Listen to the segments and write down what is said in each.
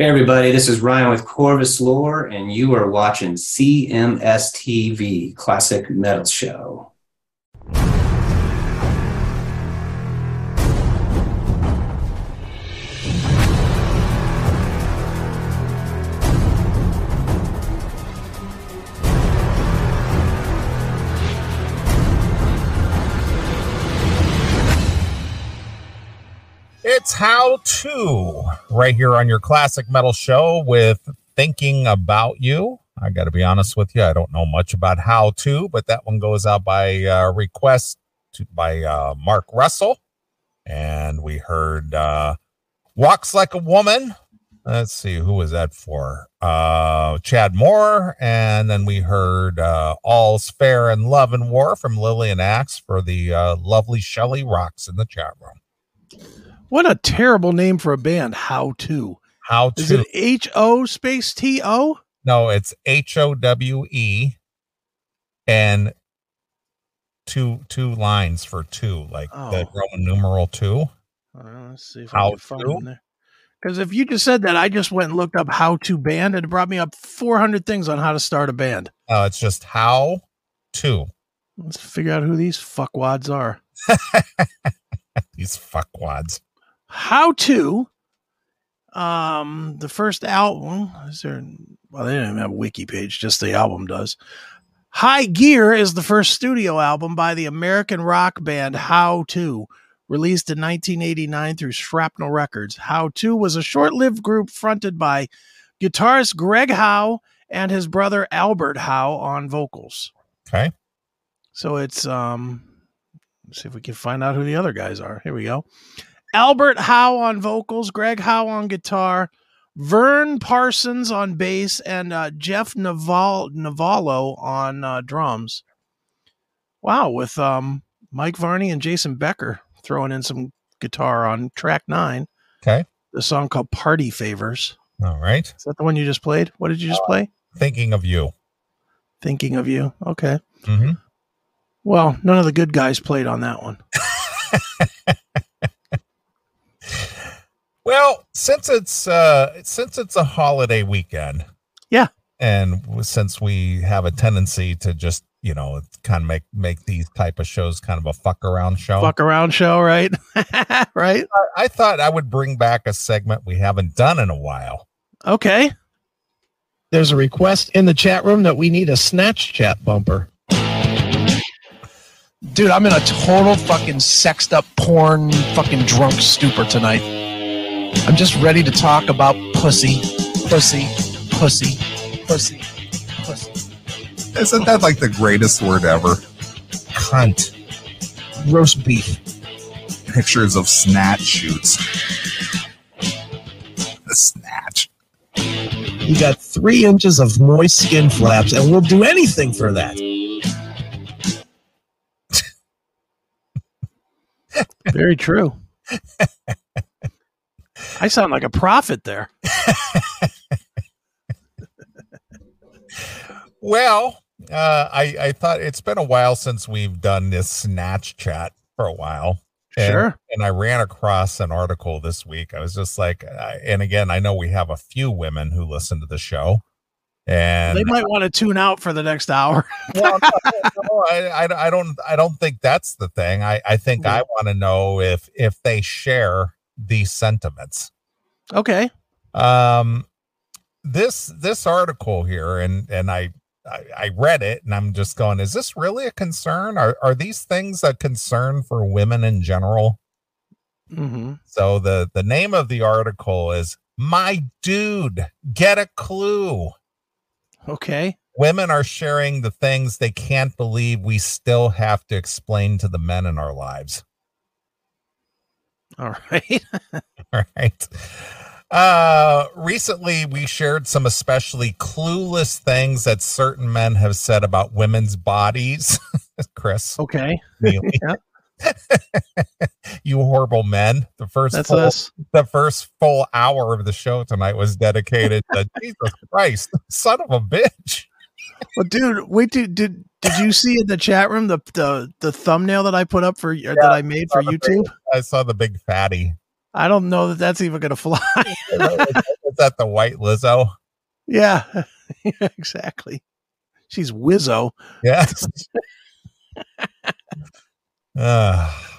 Hey, everybody, this is Ryan with Corvus Lore, and you are watching CMS TV Classic Metal Show. It's Howe II right here on your classic metal show with thinking about you. I got to be honest with you, I don't know much about how to, but that one goes out by uh, request to, by uh, Mark Russell, and we heard uh, "Walks Like a Woman." Let's see, who was that for? Uh, Chad Moore, and then we heard uh, "All's Fair in Love and War" from Lillian Axe for the uh, lovely Shelley Rocks in the chat room. What a terrible name for a band. How to? How to? Is it H O space T O? No, it's H O W E and two two lines for two, like the Oh. Roman numeral two. Let's see if How I can find to? there. Because if you just said that, I just went and looked up how to band, and it brought me up 400 things on how to start a band. Uh, it's just how to. Let's figure out who these fuckwads are. These fuckwads. How to? Um, the first album is there? Well, they didn't even have a wiki page; just the album does. High Gear is the first studio album by the American rock band Howe II, released in 1989 through Shrapnel Records. Howe II was a short-lived group fronted by guitarist Greg Howe and his brother Albert Howe on vocals. Okay. So it's um let's see if we can find out who the other guys are. Here we go. Albert Howe on vocals, Greg Howe on guitar, Vern Parsons on bass, and uh, Jeff Naval- Nevolo on uh, drums. Wow, with um, Mike Varney and Jason Becker throwing in some guitar on track nine. Okay. The song called Party Favors. All right. Is that the one you just played? What did you just play? Thinking of you. Thinking of You. Okay. hmm Well, none of the good guys played on that one. Well, since it's uh since it's a holiday weekend. Yeah. And since we have a tendency to just, you know, kind of make make these type of shows kind of a fuck around show. Fuck around show, right? right? I, I thought I would bring back a segment we haven't done in a while. Okay. There's a request in the chat room that we need a snatch chat bumper. Dude, I'm in a total fucking sexed up porn fucking drunk stupor tonight. I'm just ready to talk about pussy, pussy, pussy, pussy, pussy. Isn't that like the greatest word ever? Cunt. Roast beef. Pictures of snatch shoots. The snatch. You got three inches of moist skin flaps, and we'll do anything for that. Very true. I sound like a prophet there. Well, uh, I I thought it's been a while since we've done this snatch chat for a while. And, Sure. And I ran across an article this week. I was just like, uh, and again, I know we have a few women who listen to the show, and They might want to tune out for the next hour. well, no, no, I, I, I don't I don't think that's the thing. I, I think I want to know if if they share these sentiments. Okay. Um, this this article here, and and I, I I read it, and I'm just going, is this really a concern? Are are these things a concern for women in general? hmm So the the name of the article is "My Dude, Get a Clue." Okay. women are sharing the things they can't believe we still have to explain to the men in our lives. All right. All right. Uh, recently, we shared some especially clueless things that certain men have said about women's bodies. Chris, Okay. Neeley. you horrible men. The first That's full, us. the first full hour of the show tonight was dedicated to Jesus Christ, son of a bitch. Well, dude, wait. Did did did you see in the chat room the the the thumbnail that I put up for or that I made for saw the YouTube? I saw the big fatty. I don't know that that's even going to fly. Is that the white Lizzo? yeah, Yeah, exactly. She's Wizzo. Yes. Uh,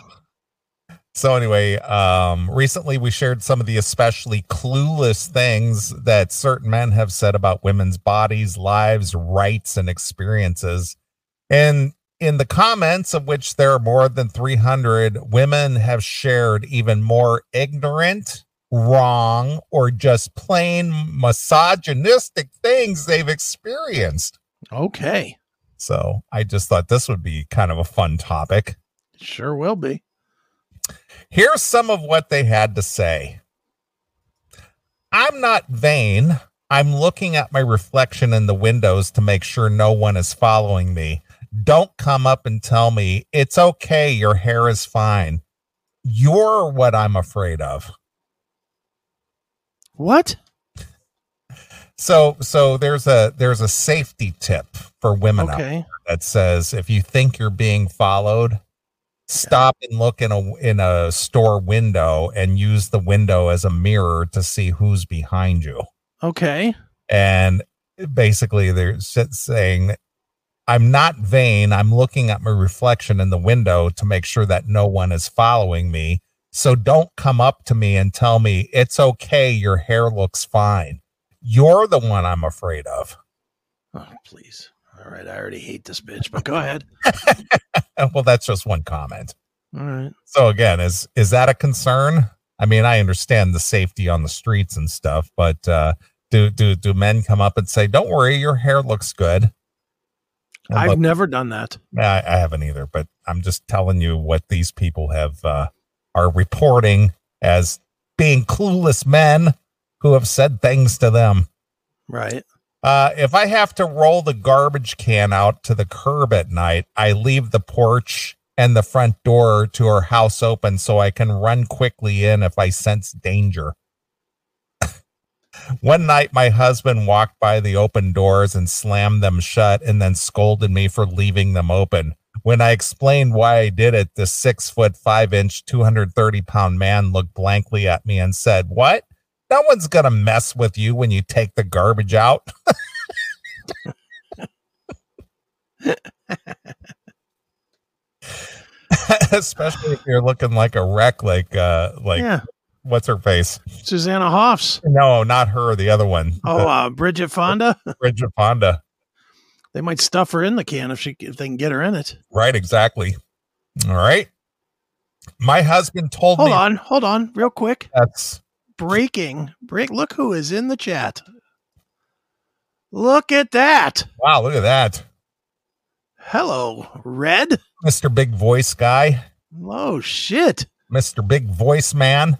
so anyway, um, recently we shared some of the especially clueless things that certain men have said about women's bodies, lives, rights, and experiences. And in the comments, of which there are more than 300, women have shared even more ignorant, wrong, or just plain misogynistic things they've experienced. Okay, So I just thought this would be kind of a fun topic. sure will be. Here's some of what they had to say. I'm not vain. I'm looking at my reflection in the windows to make sure no one is following me. Don't come up and tell me it's okay. Your hair is fine. You're what I'm afraid of. What? So, so there's a there's a safety tip for women Okay. that says if you think you're being followed, stop and look in a in a store window and use the window as a mirror to see who's behind you. Okay. And basically, they're saying, "I'm not vain. I'm looking at my reflection in the window to make sure that no one is following me. So don't come up to me and tell me it's okay. Your hair looks fine. You're the one I'm afraid of." Oh, please. All right. I already hate this bitch, but go ahead. well, that's just one comment. All right. So again, is is that a concern? I mean, I understand the safety on the streets and stuff, but uh, do do do men come up and say, "Don't worry, your hair looks good"? I've look, never done that. I, I haven't either, but I'm just telling you what these people have uh, are reporting as being clueless men who have said things to them. Right. Uh, if I have to roll the garbage can out to the curb at night, I leave the porch and the front door to her house open so I can run quickly in if I sense danger. One night, my husband walked by the open doors and slammed them shut and then scolded me for leaving them open. When I explained why I did it, the six foot five inch, 230 pound man looked blankly at me and said, What? No one's going to mess with you when you take the garbage out. Especially if you're looking like a wreck, like uh, like yeah. what's her face? Susanna Hoffs. No, not her. The other one. Oh, uh, Bridget Fonda. Bridget Fonda. They might stuff her in the can if she if they can get her in it. Right, exactly. All right. My husband told Hold me Hold on, hold on, real quick. that's Breaking. Break. Look who is in the chat. Look at that. wow. Look at that, Hello, Red. Mister Big Voice guy, Oh shit. Mister Big Voice man.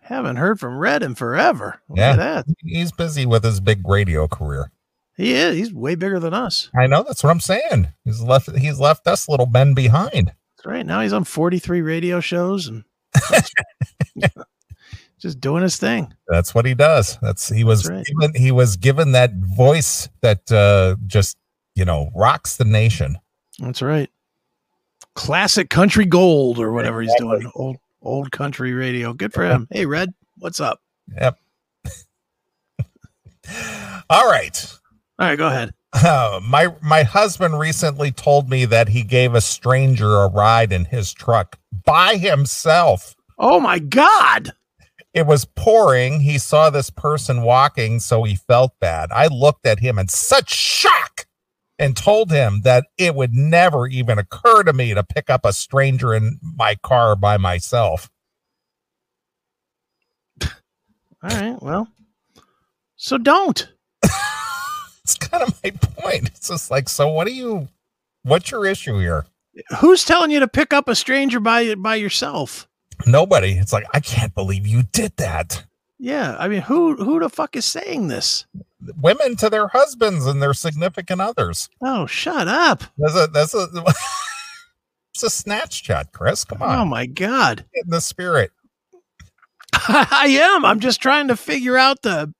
Haven't heard from Red in forever. Look Yeah. at that. He's busy with his big radio career. He is. He's way bigger than us. I know that's what I'm saying. He's left. He's left us little men behind. That's right. Now he's on 43 radio shows and just doing his thing. That's what he does. That's he was That's right. given, he was given that voice that uh, just you know rocks the nation. That's right. Classic country gold or whatever he's doing. Old old country radio. Good for him. Hey Red, what's up? Yep. All right. All right, go ahead. Uh, my my husband recently told me that he gave a stranger a ride in his truck by himself. Oh my God. It was pouring. He saw this person walking, so he felt bad. I looked at him in such shock and told him that it would never even occur to me to pick up a stranger in my car by myself. All right. Well, so don't. It's kind of my point. It's just like, so what do you, what's your issue here? Who's telling you to pick up a stranger by by yourself? Nobody. It's like, I can't believe you did that. Yeah, I mean, who who the fuck is saying this? Women to their husbands and their significant others. Oh, shut up! That's a, that's a, it's a snatch shot, Chris. Come on! Oh my god, Get in the spirit. I am. I'm just trying to figure out the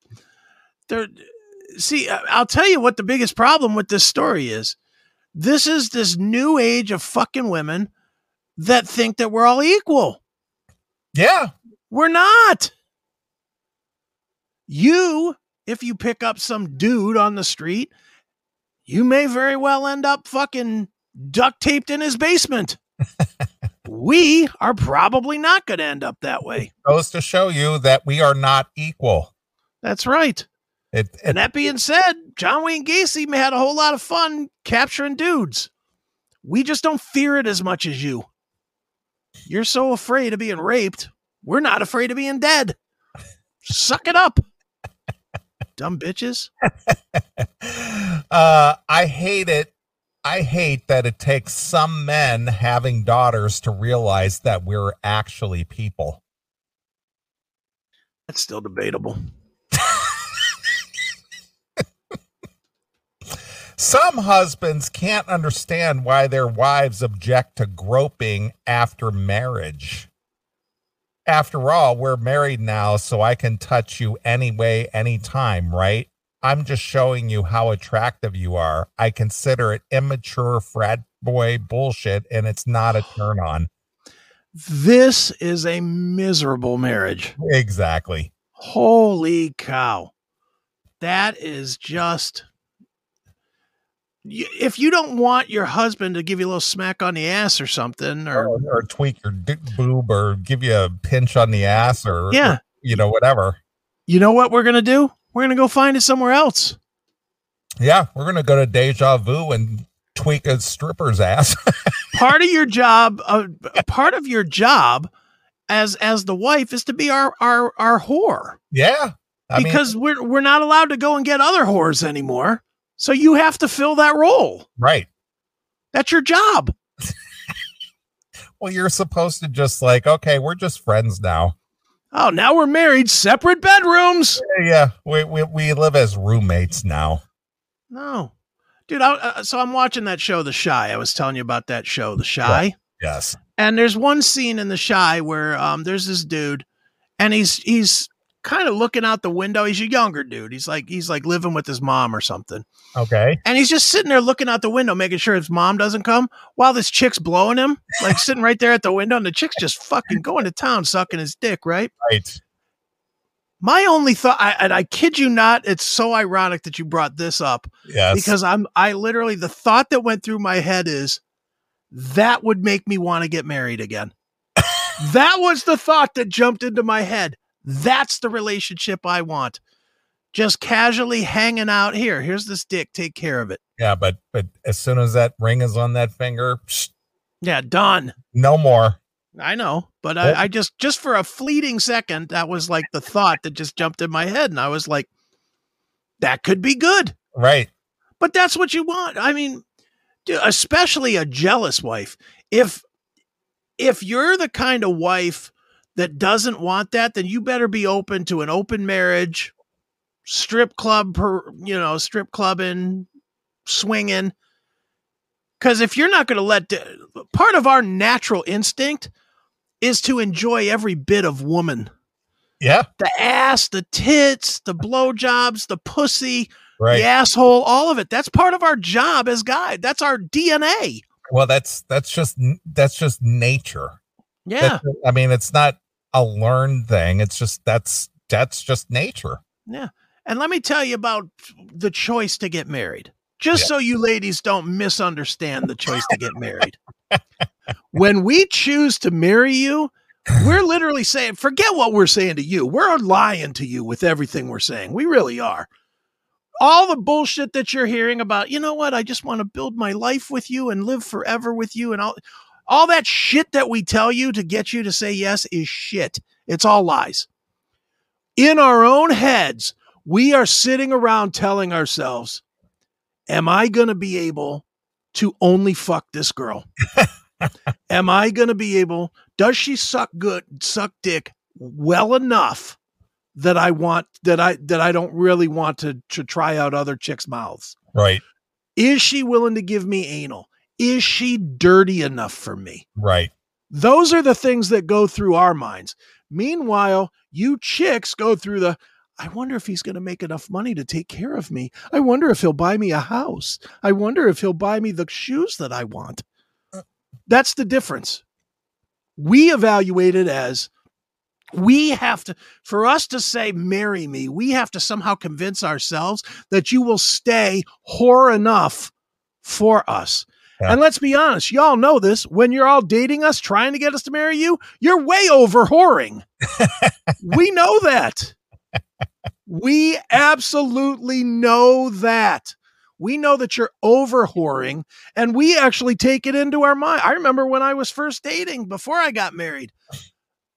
the. See, I'll tell you what the biggest problem with this story is. This is this new age of fucking women that think that we're all equal. Yeah. We're not. You, if you pick up some dude on the street, you may very well end up fucking duct taped in his basement. we are probably not going to end up that way. Goes to show you that we are not equal. That's right. It, it And that being said, John Wayne Gacy may had a whole lot of fun capturing dudes. We just don't fear it as much as you. You're so afraid of being raped. We're not afraid of being dead. Suck it up. Dumb bitches. uh, I hate it. I hate that it takes some men having daughters to realize that we're actually people. That's still debatable. Some husbands can't understand why their wives object to groping after marriage. After all, we're married now, so I can touch you anyway, anytime, right? I'm just showing you how attractive you are. I consider it immature frat boy bullshit, and it's not a turn on. This is a miserable marriage. Exactly. Holy cow. That is just. If you don't want your husband to give you a little smack on the ass or something, or Or, or tweak your dick boob or give you a pinch on the ass or, yeah, you know, whatever. you know what we're going to do? We're going to go find it somewhere else. Yeah, we're going to go to Deja Vu and tweak a stripper's ass. part of your job uh, part of your job as as the wife is to be our our our whore yeah. I mean, because we're we're not allowed to go and get other whores anymore so you have to fill that role right. that's your job Well, you're supposed to just like, okay, we're just friends now. oh now we're married separate bedrooms Yeah, yeah. We, we, we live as roommates now. no dude I, uh, so i'm watching that show the Chi i was telling you about that show the Chi Yes. and there's one scene in the Chi where um there's this dude and he's he's kind of looking out the window he's a younger dude he's like he's like living with his mom or something Okay. and he's just sitting there looking out the window making sure his mom doesn't come while this chick's blowing him like sitting right there at the window and the chick's just fucking going to town sucking his dick right Right. my only thought I, and i kid you not it's so ironic that you brought this up Yes. because i'm i literally the thought that went through my head is that would make me want to get married again that was the thought that jumped into my head that's the relationship i want just casually hanging out here here's this dick take care of it yeah, but but as soon as that ring is on that finger, psh, yeah done no more. i know but I, I just just for a fleeting second that was like the thought that just jumped in my head and i was like that could be good Right. but that's what you want. I mean, especially a jealous wife. If if you're the kind of wife that doesn't want that, then you better be open to an open marriage, strip club, per, you know, strip clubbing, swinging. Because if you're not going to let part of our natural instinct is to enjoy every bit of woman Yeah. the ass, the tits, the blowjobs, the pussy, Right. the asshole, all of it. That's part of our job as guy. That's our DNA. Well, that's that's just that's just nature. Yeah. That's- I mean, it's not a learned thing. It's just that's that's just nature. Yeah. And let me tell you about the choice to get married. Just Yeah. so you ladies don't misunderstand the choice to get married. when we choose to marry you, we're literally saying, forget what we're saying to you. We're lying to you with everything we're saying. We really are. All the bullshit that you're hearing about, you know what? I just want to build my life with you and live forever with you and all all that shit that we tell you to get you to say yes is shit. It's all lies. In our own heads, we are sitting around telling ourselves, Am I going to be able to only fuck this girl? Am I going to be able, does she suck good, suck dick well enough that I want, that I, that I don't really want to, to try out other chicks' mouths? Right. Is she willing to give me anal? Is she dirty enough for me? Right. Those are the things that go through our minds. Meanwhile, you chicks go through the I wonder if he's going to make enough money to take care of me. I wonder if he'll buy me a house. I wonder if he'll buy me the shoes that I want. Uh. That's the difference. We evaluate it as we have to for us to say marry me we have to somehow convince ourselves that you will stay whore enough for us Yeah. and let's be honest y'all know this when you're all dating us trying to get us to marry you you're way over whoring we know that we absolutely know that we know that you're over whoring and we actually take it into our mind i remember when i was first dating before i got married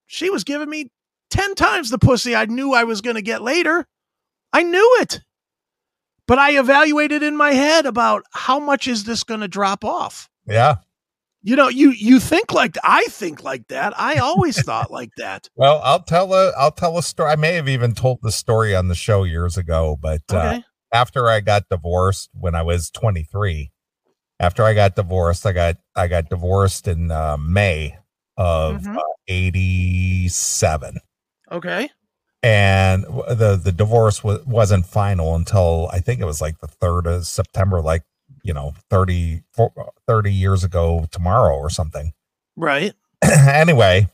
she was giving me 10 times the pussy I knew I was going to get later. I knew it. But I evaluated in my head about how much is this going to drop off? Yeah. You know, you you think like I think like that. I always thought like that. Well, I'll tell a I'll tell a story. I may have even told the story on the show years ago, but uh, after I got divorced when I was 23, after I got divorced, I got I got divorced in uh, May of Mhm. uh, 87. Okay. And the the divorce was wasn't final until I think it was like the 3rd of September like, you know, 30 30 years ago tomorrow or something. Right. anyway,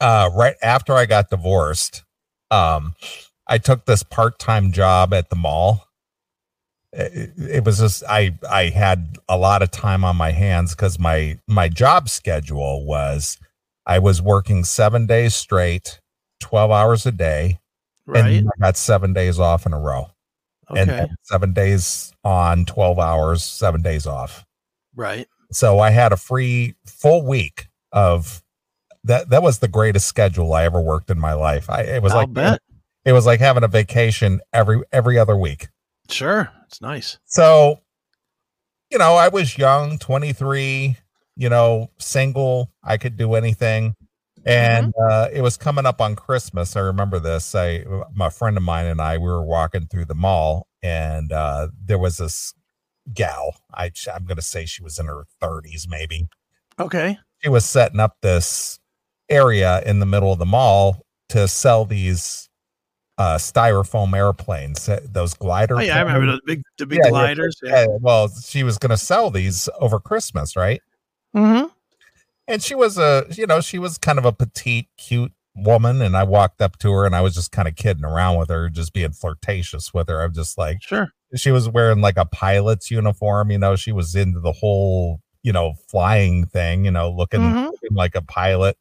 uh, right after I got divorced, um, I took this part-time job at the mall. It, it was just I I had a lot of time on my hands because my my job schedule was I was working seven days straight, twelve hours a day, Right. and I got seven days off in a row, and Okay. then seven days on, twelve hours, seven days off Right. so I had a free full week of that. That was the greatest schedule I ever worked in my life. I it was I'll like bet. it was like having a vacation every every other week. Sure. It's nice. So, you know, I was young, twenty three. You know, single. I could do anything. And uh, it was coming up on Christmas. I remember this. I, my friend of mine and I, we were walking through the mall, and uh, there was this gal. I, I'm going to say she was in her 30s, maybe. Okay. she was setting up this area in the middle of the mall to sell these uh styrofoam airplanes uh, those glider Oh, yeah, I remember the big the big Yeah, yeah, gliders. yeah, well she was going to sell these over christmas right Mm-hmm. And she was a you know she was kind of a petite cute woman and i walked up to her and i was just kind of kidding around with her just being flirtatious with her i'm just like Sure. she was wearing like a pilot's uniform you know she was into the whole you know flying thing you know looking, Mhm. looking like a pilot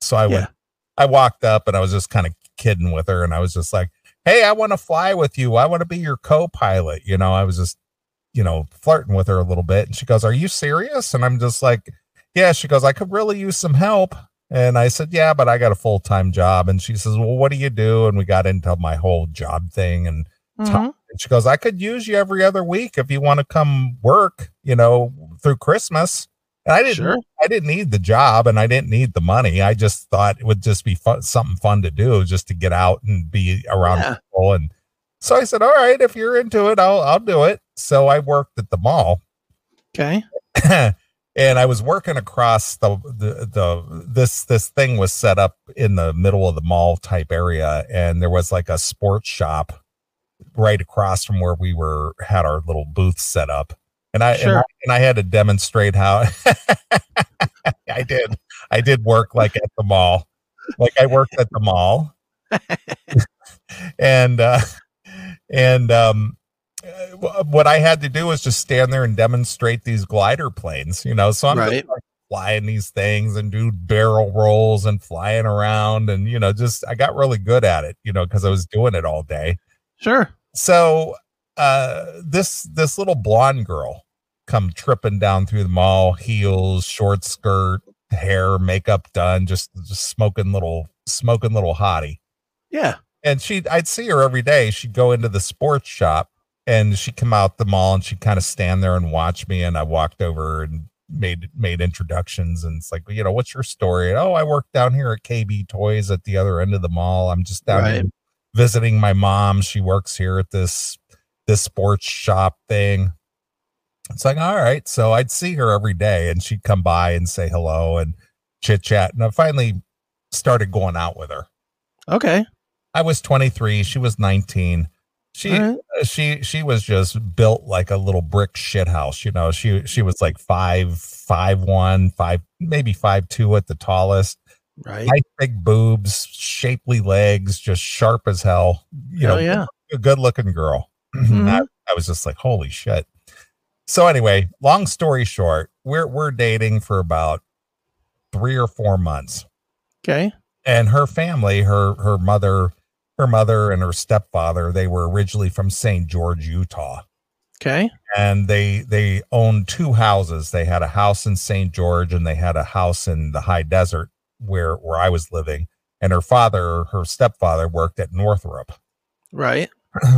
so i Yeah. went i walked up and i was just kind of kidding with her and i was just like hey i want to fly with you i want to be your co-pilot you know i was just you know flirting with her a little bit and she goes are you serious and i'm just like yeah she goes i could really use some help and i said yeah but i got a full-time job and she says well what do you do and we got into my whole job thing and Mhm. and she goes, I could use you every other week if you want to come work, you know, through Christmas. And I didn't, Sure. I didn't need the job and I didn't need the money. I just thought it would just be fun, something fun to do just to get out and be around Yeah. people. And so I said, all right, if you're into it, I'll, I'll do it. So I worked at the mall Okay. and I was working across the, the the this this thing was set up in the middle of the mall type area, and there was like a sports shop right across from where we were had our little booth set up, and I and, Sure. I and I had to demonstrate how I did. I did work like at the mall, like I worked at the mall, and uh, and um what I had to do was just stand there and demonstrate these glider planes, you know. So I'm just, Right. like, flying these things and do barrel rolls and flying around, and you know, just I got really good at it, you know, because I was doing it all day. Sure. So uh, this this little blonde girl come tripping down through the mall, heels, short skirt, hair, makeup done, just just smoking little smoking little hottie Yeah. and she I'd see her every day. She'd go into the sports shop and she'd come out the mall and she'd kind of stand there and watch me. And I walked over and made made introductions and it's like, you know, what's your story? And, oh, I work down here at KB Toys at the other end of the mall. I'm just down here Right. visiting my mom. She works here at this this sports shop thing. It's like, all right. So I'd see her every day and she'd come by and say hello and chit chat. And I finally started going out with her. Okay. I was 23, she was 19. She right. uh, she she was just built like a little brick shit house, you know. She she was like five five one, five maybe five two at the tallest. Right. nice big boobs, shapely legs, just sharp as hell. You Oh know, yeah. a good looking girl. Mhm. I, I was just like, holy shit. So anyway, long story short, we're we're dating for about three or four months. Okay. And her family, her her mother, her mother and her stepfather, they were originally from St. George, Utah. Okay. And they they owned two houses. They had a house in St. George and they had a house in the high desert where where I was living. And her father, her stepfather, worked at Northrop. Right.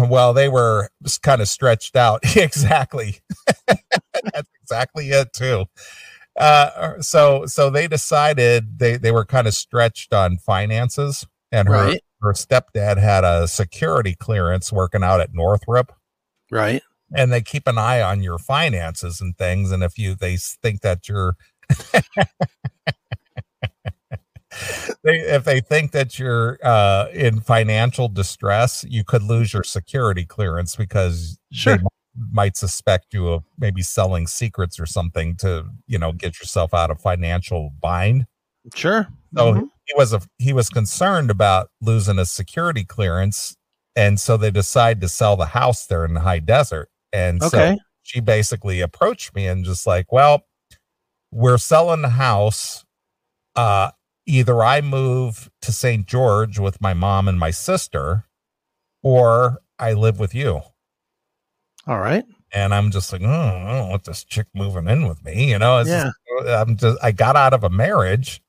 well, they were just kind of stretched out. exactly. That's exactly it too. Uh, so so they decided they they were kind of stretched on finances, and her Right. Her stepdad had a security clearance working out at Northrop, Right. and they keep an eye on your finances and things. And if you they think that you're they if they think that you're uh in financial distress you could lose your security clearance because Sure. they might suspect you of maybe selling secrets or something to you know get yourself out of financial bind Sure. so Mhm. He was a he was concerned about losing his security clearance and so they decide to sell the house there in the high desert and so she basically approached me and just like, well, we're selling the house. Uh, either I move to St. George with my mom and my sister, or I live with you. All right. And I'm just like, oh, I don't want this chick moving in with me. You know, it's Yeah. just, I'm just, I got out of a marriage.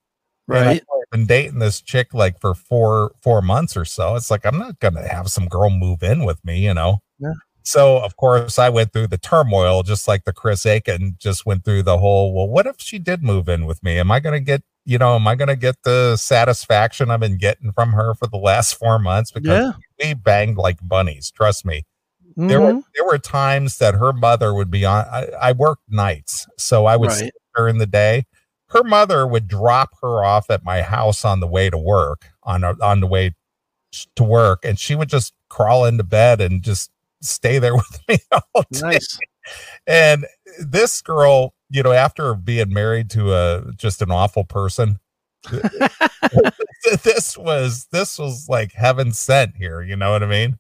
Right. I've been dating this chick like for four, four months or so. It's like, I'm not to have some girl move in with me, you know? Yeah. So of course I went through the turmoil, just like the Chris Aiken just went through the whole, well, what if she did move in with me? Am I to get, you know, am I to get the satisfaction I've been getting from her for the last four months? Because Yeah. we banged like bunnies. Trust me. There were Mhm. there were times that her mother would be on. I, I worked nights, so I would Right. see her in the day. Her mother would drop her off at my house on the way to work, on on the way to work, and she would just crawl into bed and just stay there with me all day. Nice. And this girl, you know, after being married to a just an awful person, this was this was like heaven sent here. You know what I mean?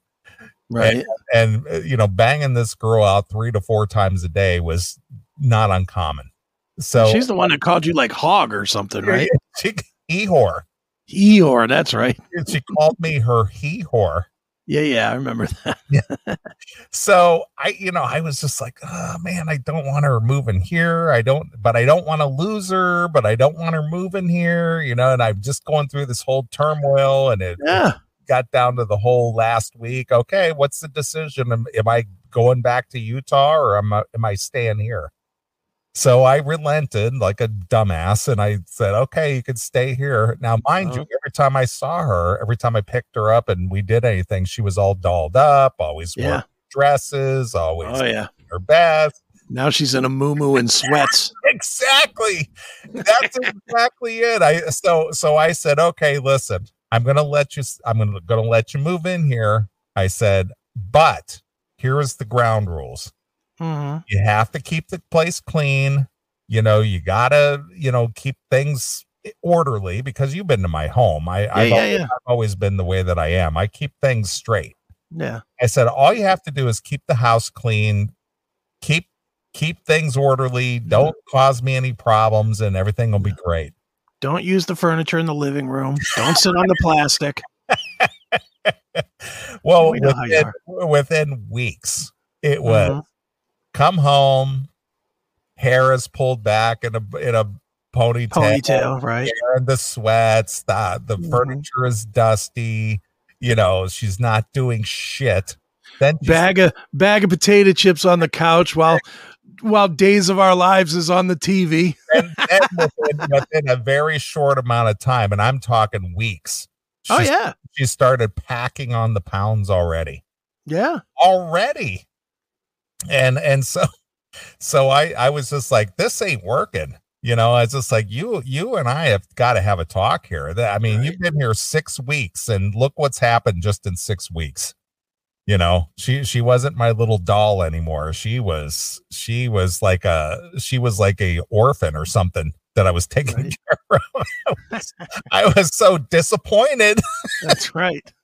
Right. and uh, you know banging this girl out three to four times a day was not uncommon so She's the one that called you like hog or something, right? she he whore Eeyore. That's right. she called me her he whore Yeah. Yeah. I remember that. so i you know i was just like oh man i don't want her moving here i don't but i don't want to lose her but i don't want her moving here you know and i'm just going through this whole turmoil and it, Yeah. got down to the whole last week. Okay, what's the decision? Am, am I going back to Utah or am I, am I staying here? So I relented like a dumbass and I said, okay, you can stay here. Now, mind you, Oh. every time I saw her, every time I picked her up and we did anything, she was all dolled up, always wore Yeah. dresses, always Oh yeah. her best. Now she's in a moo and sweats. exactly that's exactly it i so so i said okay listen i'm gonna let you i'm gonna, gonna let you move in here i said but here's the ground rules Mhm. you have to keep the place clean you know you gotta you know keep things orderly because you've been to my home i I've, yeah, always, yeah. I've always been the way that i am i keep things straight Yeah. I said, all you have to do is keep the house clean, keep keep things orderly, don't cause me any problems, and everything will be great. Don't use the furniture in the living room. Don't sit on the plastic. well, We know how you within, within weeks, it was Mhm. Come home, hair is pulled back in a in a ponytail, Ponytail, right? hair in the sweats, the the Mhm. furniture is dusty. You know, she's not doing shit. Then Bag of bag of potato chips on the couch while while Days of Our Lives is on the TV. and then within, within a very short amount of time, and I'm talking weeks. Oh yeah. she started packing on the pounds already. Yeah. Already. And and so so I I was just like, this ain't working. You know, I was just like, you you and I have got to have a talk here. That I mean, you've been here six weeks, and look what's happened just in six weeks. You know, she she wasn't my little doll anymore. She was she was like a she was like a orphan or something that I was taking Right. care of. I was, I was so disappointed. That's right.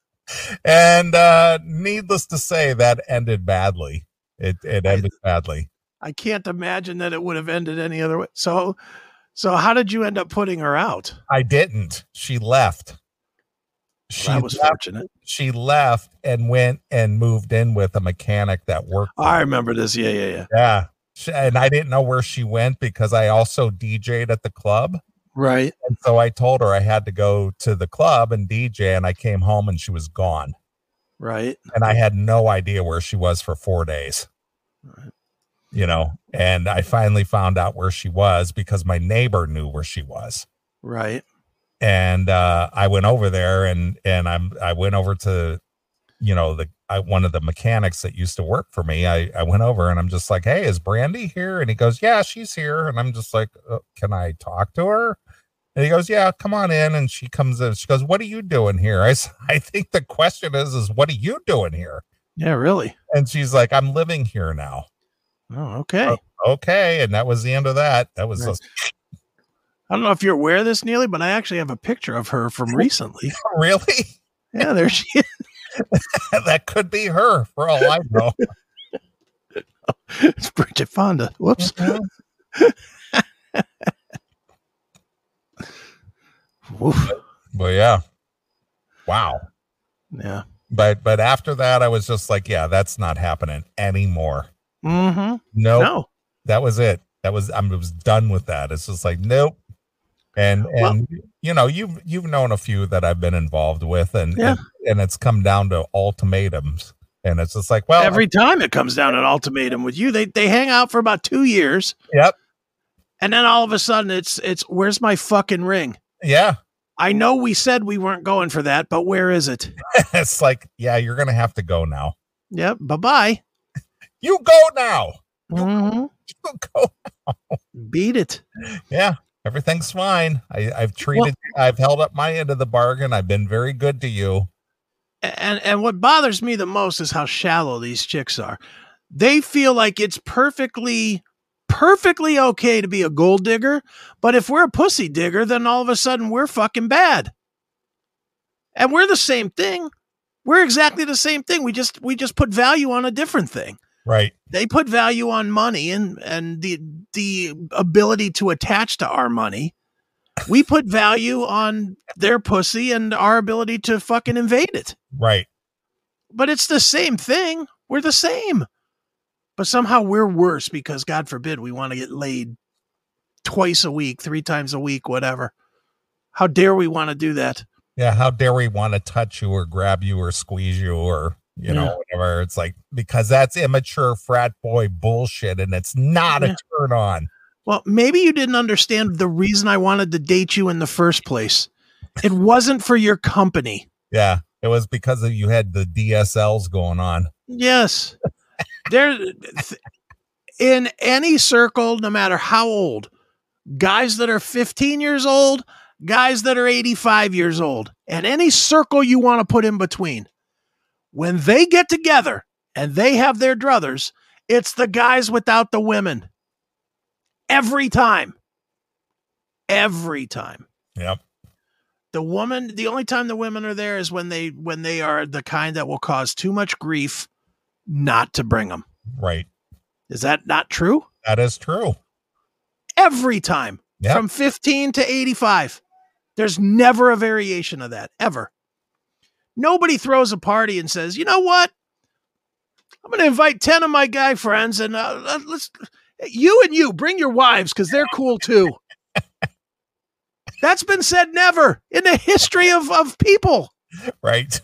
And uh, needless to say, that ended badly. It it ended badly. I can't imagine that it would have ended any other way. So, so how did you end up putting her out? I didn't. She left. She that was left, fortunate. she left and went and moved in with a mechanic that worked. I remember this. Yeah, yeah, yeah. Yeah. She- And I didn't know where she went because I also DJ'd at the club. Right. And so I told her I had to go to the club and DJ, and I came home and she was gone. Right. And I had no idea where she was for four days. Right. You know, and I finally found out where she was because my neighbor knew where she was. Right. And uh, I went over there and and I'm I went over to, you know, the I, one of the mechanics that used to work for me. I I went over and I'm just like, hey, is Brandy here? And he goes, yeah, she's here. And I'm just like, uh, can I talk to her? And he goes, yeah, come on in. And she comes in. She goes, what are you doing here? I I think the question is, is what are you doing here? Yeah. Really. And she's like, I'm living here now. Oh, okay. Oh. Okay. And that was the end of that. That was Right. just, I don't know if you're aware of this, Neeley, but I actually have a picture of her from recently. really? Yeah, there she is. that could be her for all I know. It's Bridget Fonda. Whoops. Mm-hmm. Woof. But yeah. Wow. Yeah. But but after that I was just like, yeah, that's not happening anymore. Mm-hmm. Nope. No. That was it. That was I was done with that. It's just like, nope. And Well- and you know, you've you've known a few that I've been involved with and Yeah. and, and it's come down to ultimatums. And it's just like, well, Every time it comes down an ultimatum with you, they they hang out for about two years, yep. and then all of a sudden it's it's where's my fucking ring? Yeah. I know we said we weren't going for that, but where is it? it's like, yeah, you're gonna have to go now. Yep. Bye bye. You go now. Mhm. You go Beat it. yeah everything's fine I, i've treated i've held up my end of the bargain i've been very good to you and and what bothers me the most is how shallow these chicks are. They feel like it's perfectly perfectly okay to be a gold digger, but if we're a pussy digger, then all of a sudden we're fucking bad. And we're the same thing. We're exactly the same thing. We just we just put value on a different thing. right They put value on money and and the the ability to attach to our money. We put value on their pussy and our ability to fucking invade it right but it's the same thing. We're the same. But somehow we're worse because God forbid we want to get laid twice a week, three times a week, whatever. How dare we want to do that? yeah how dare we want to touch you or grab you or squeeze you or you Yeah. know whatever it's like because that's immature frat boy bullshit and it's not Yeah. a turn on Well, maybe you didn't understand the reason I wanted to date you in the first place. It wasn't for your company. yeah it was because of you had the dsls going on Yes. There in any circle, no matter how old, guys that are 15 years old, guys that are 85 years old, and any circle you want to put in between, when they get together and they have their druthers, it's the guys without the women. Every time. Every time yep the woman the only time the women are there is when they when they are the kind that will cause too much grief not to bring them right. Is that not true? That is true. Every time Yep. from 15 to 85 there's never a variation of that ever. Nobody throws a party and says you know what? I'm going to invite 10 of my guy friends and uh, let- let's you and you bring your wives because they're cool too. That's been said never in the history of, of people. Right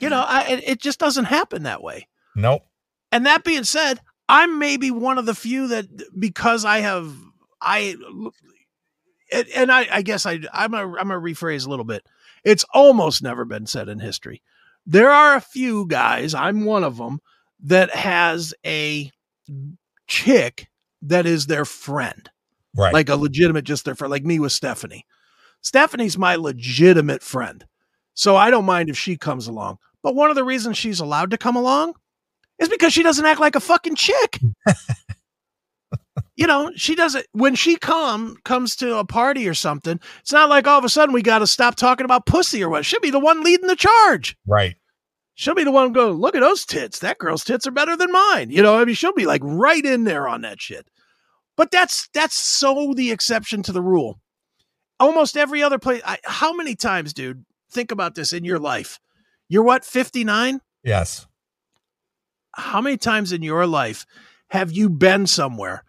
you know I, it, just doesn't happen that way. Nope. And that being said i'm maybe one of the few that because i have i and, i i guess i i'm a i'm gonna rephrase a little bit. It's almost never been said in history. There are a few guys i'm one of them that has a chick that is their friend. Right. Like a legitimate just their friend like me with stephanie. Stephanie's my legitimate friend. So i don't mind if she comes along but one of the reasons she's allowed to come along is because she doesn't act like a fucking chick you know, she doesn't when she come comes to a party or something. It's not like all of a sudden we got to stop talking about pussy or what. She'll be the one leading the charge. Right. She'll be the one go, look at those tits. That girl's tits are better than mine. You know, I mean, she'll be like right in there on that shit. But that's that's so the exception to the rule. Almost every other place. I, how many times, dude? Think about this in your life. You're what, 59? Yes. How many times in your life have you been somewhere,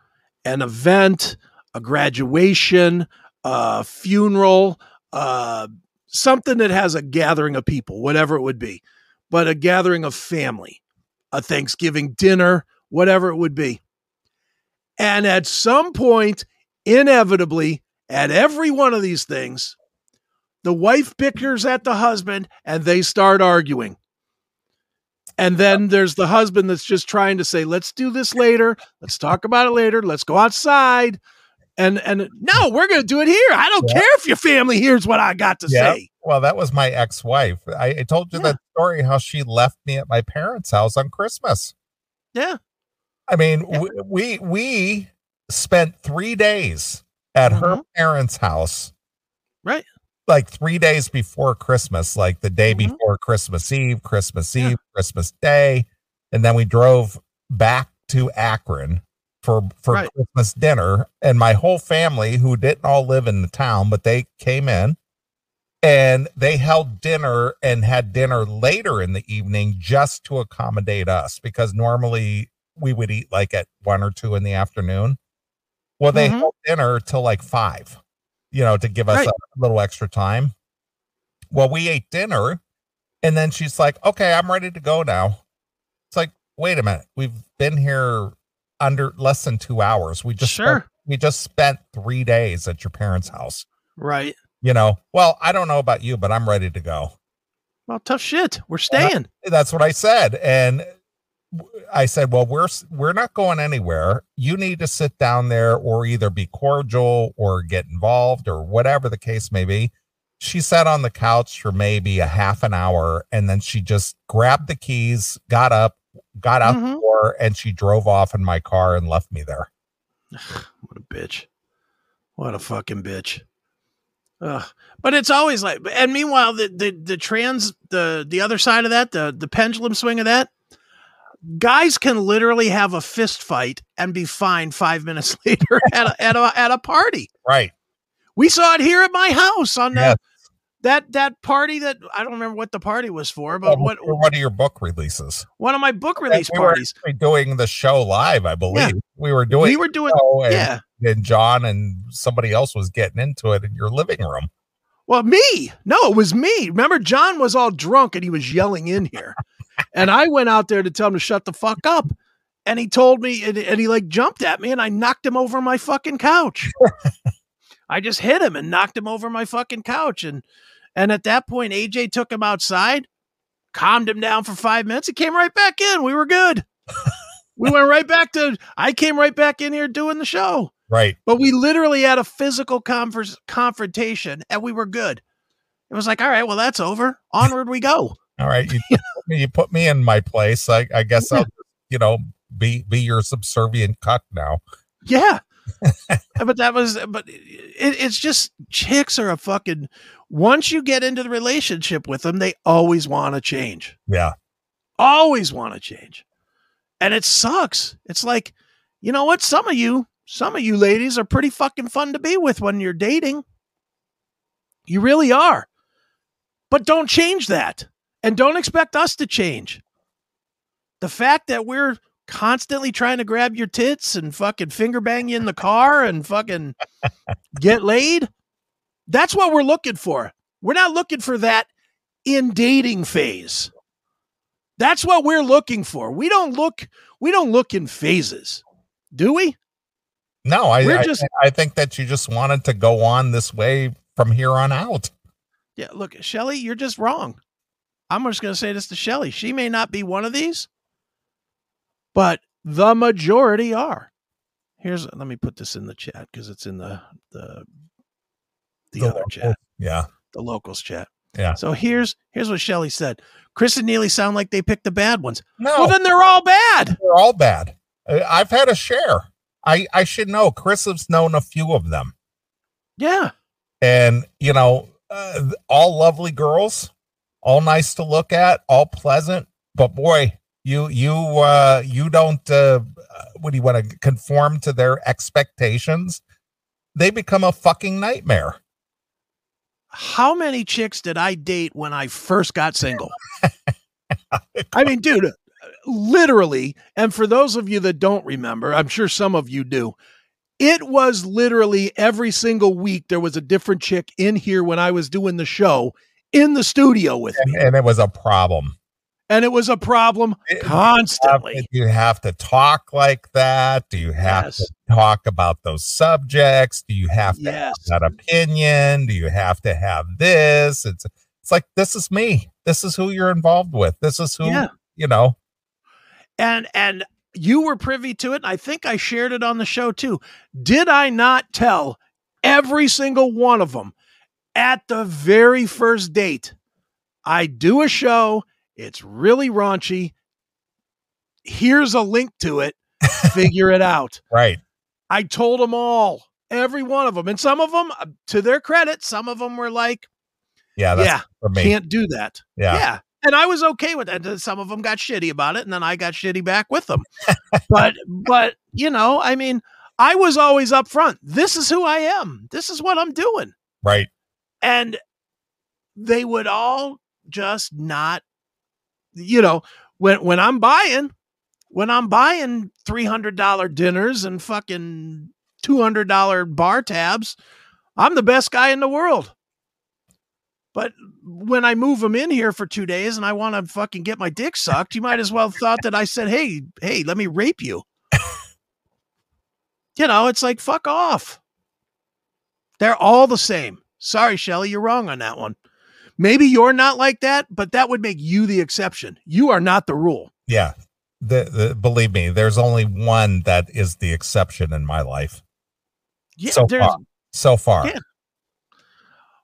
an event, a graduation, a funeral, uh, something that has a gathering of people, whatever it would be, but a gathering of family, a Thanksgiving dinner, whatever it would be. And at some point, inevitably, at every one of these things, the wife bickers at the husband and they start arguing. And then there's the husband that's just trying to say, let's do this later. Let's talk about it later. Let's go outside. And and no, we're gonna do it here. I don't Yeah. care if your family hears what I got to Yeah. say. Well, that was my ex-wife. I, I told you Yeah. that story how she left me at my parents' house on Christmas. Yeah. I mean, we, we we spent three days at her Mhm. parents' house, Right. Like three days before Christmas, like the day Mhm. before Christmas Eve, Christmas Yeah. Eve, Christmas Day, and then we drove back to Akron for for Right. Christmas dinner. And my whole family, who didn't all live in the town, but they came in, and they held dinner and had dinner later in the evening just to accommodate us because normally we would eat like at one or two in the afternoon. Well, they Mhm. held dinner till like five, you know, to give us Right. a little extra time. Well, we ate dinner and then she's like, okay, I'm ready to go now. It's like, wait a minute. We've been here under less than two hours. We just, spent- Sure. we just spent three days at your parents' house Right. you know, well, I don't know about you, but I'm ready to go. Well, tough shit. We're staying. That's what I said. And I said, well, we're we're not going anywhere. You need to sit down there or either be cordial or get involved or whatever the case may be. She sat on the couch for maybe a half an hour and then she just grabbed the keys, got up, got out the Mhm. door, and she drove off in my car and left me there. What a bitch. What a fucking bitch. Ugh. But it's always like and meanwhile the, the the trans the the other side of that, the the pendulum swing of that, guys can literally have a fist fight and be fine five minutes later at a at a at a party. Right. We saw it here at my house on the, that that party that I don't remember what the party was for, but what For one of your book releases. one of my book release we were parties. doing the show live, I believe. We were doing We were doing and, yeah. and John and somebody else was getting into it in your living room. Well, me. No, it was me. Remember, John was all drunk and he was yelling in here. And I went out there to tell him to shut the fuck up. And he told me, and, and he like jumped at me and I knocked him over my fucking couch. I just hit him and knocked him over my fucking couch. And and at that point, AJ took him outside, calmed him down for five minutes. He came right back in. We were good. we went right back to, I came right back in here doing the show. Right. But we literally had a physical converse, confrontation and we were good. It was like, all right, well, that's over. Onward we go. All right. You, put, me, you put me in my place. I, I guess I'll, you know, be be your subservient cuck now. Yeah. Uh, but that was, but it, it's just chicks are a fucking, once you get into the relationship with them, they always want to change. Yeah. Always want to change. And it sucks. It's like, you know what? Some of you, some of you ladies are pretty fucking fun to be with when you're dating. You really are. But don't change that. And don't expect us to change. The fact that we're constantly trying to grab your tits and fucking finger bang you in the car and fucking get laid, that's what we're looking for. We're not looking for that in dating phase. That's what we're looking for. We don't look we don't look in phases. Do we? No, I, We're I, just- I think that you just wanted to go on this way from here on out. Yeah, look, Shelly, you're just wrong. I'm just going to say this to Shelly. She may not be one of these, but the majority are. Here's let me put this in the chat because it's in the the the, The other local- chat, Yeah. the locals chat. Yeah. So here's here's what Shelly said. Chris and Neeley sound like they picked the bad ones. No, Well, then they're all bad. they're all bad. I've had a share. I I should know. Chris has known a few of them, Yeah. and you know, uh, all lovely girls, all nice to look at, all pleasant. But boy, you you uh, you don't. Uh, what do you want to conform to their expectations? They become a fucking nightmare. How many chicks did I date when I first got single? I mean, dude, literally, and for those of you that don't remember, I'm sure some of you do. It was literally every single week there was a different chick in here when I was doing the show in the studio with and, me. and it was a problem. And it was a problem It- uh, constantly. Do you have to talk like that? Do you have Yes. to talk about those subjects? Do you have to Yes. have that opinion? Do you have to have this? It's it's like this is me. This is who you're involved with. This is who Yeah. you know. and and you were privy to it and i think i shared it on the show too did i not tell every single one of them at the very first date i do a show it's really raunchy here's a link to it figure it out Right. i told them all every one of them and some of them uh, to their credit some of them were like Yeah, that's yeah for me. can't do that yeah. yeah. And I was okay with that. And Some of them got shitty about it, and then I got shitty back with them. but, but you know, I mean, I was always up front. This is who I am. This is what I'm doing. Right. And they would all just not, you know, when when I'm buying, when I'm buying three hundred dollar dinners and fucking two hundred dollar bar tabs, I'm the best guy in the world. But when I move them in here for two days and I want to fucking get my dick sucked, you might as well have thought that I said, "Hey, hey, let me rape you." you know, it's like fuck off. They're all the same. Sorry, Shelly, you're wrong on that one. Maybe you're not like that, but that would make you the exception. You are not the rule. Yeah. The, the believe me, there's only one that is the exception in my life Yeah, So far. so far. Yeah.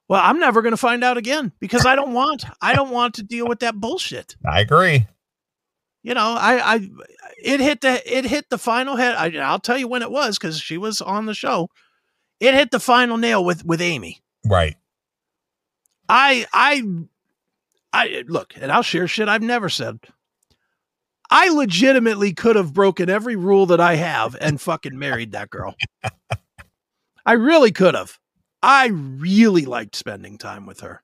well, I'm never going to find out again because I don't want I don't want to deal with that bullshit. I agree. You know, I I it hit the it hit the final head. I, I'll tell you when it was because she was on the show. It hit the final nail with with Amy. Right. I I I look, and I'll share shit I've never said. I legitimately could have broken every rule that I have and fucking married that girl. I really could have. I really liked spending time with her.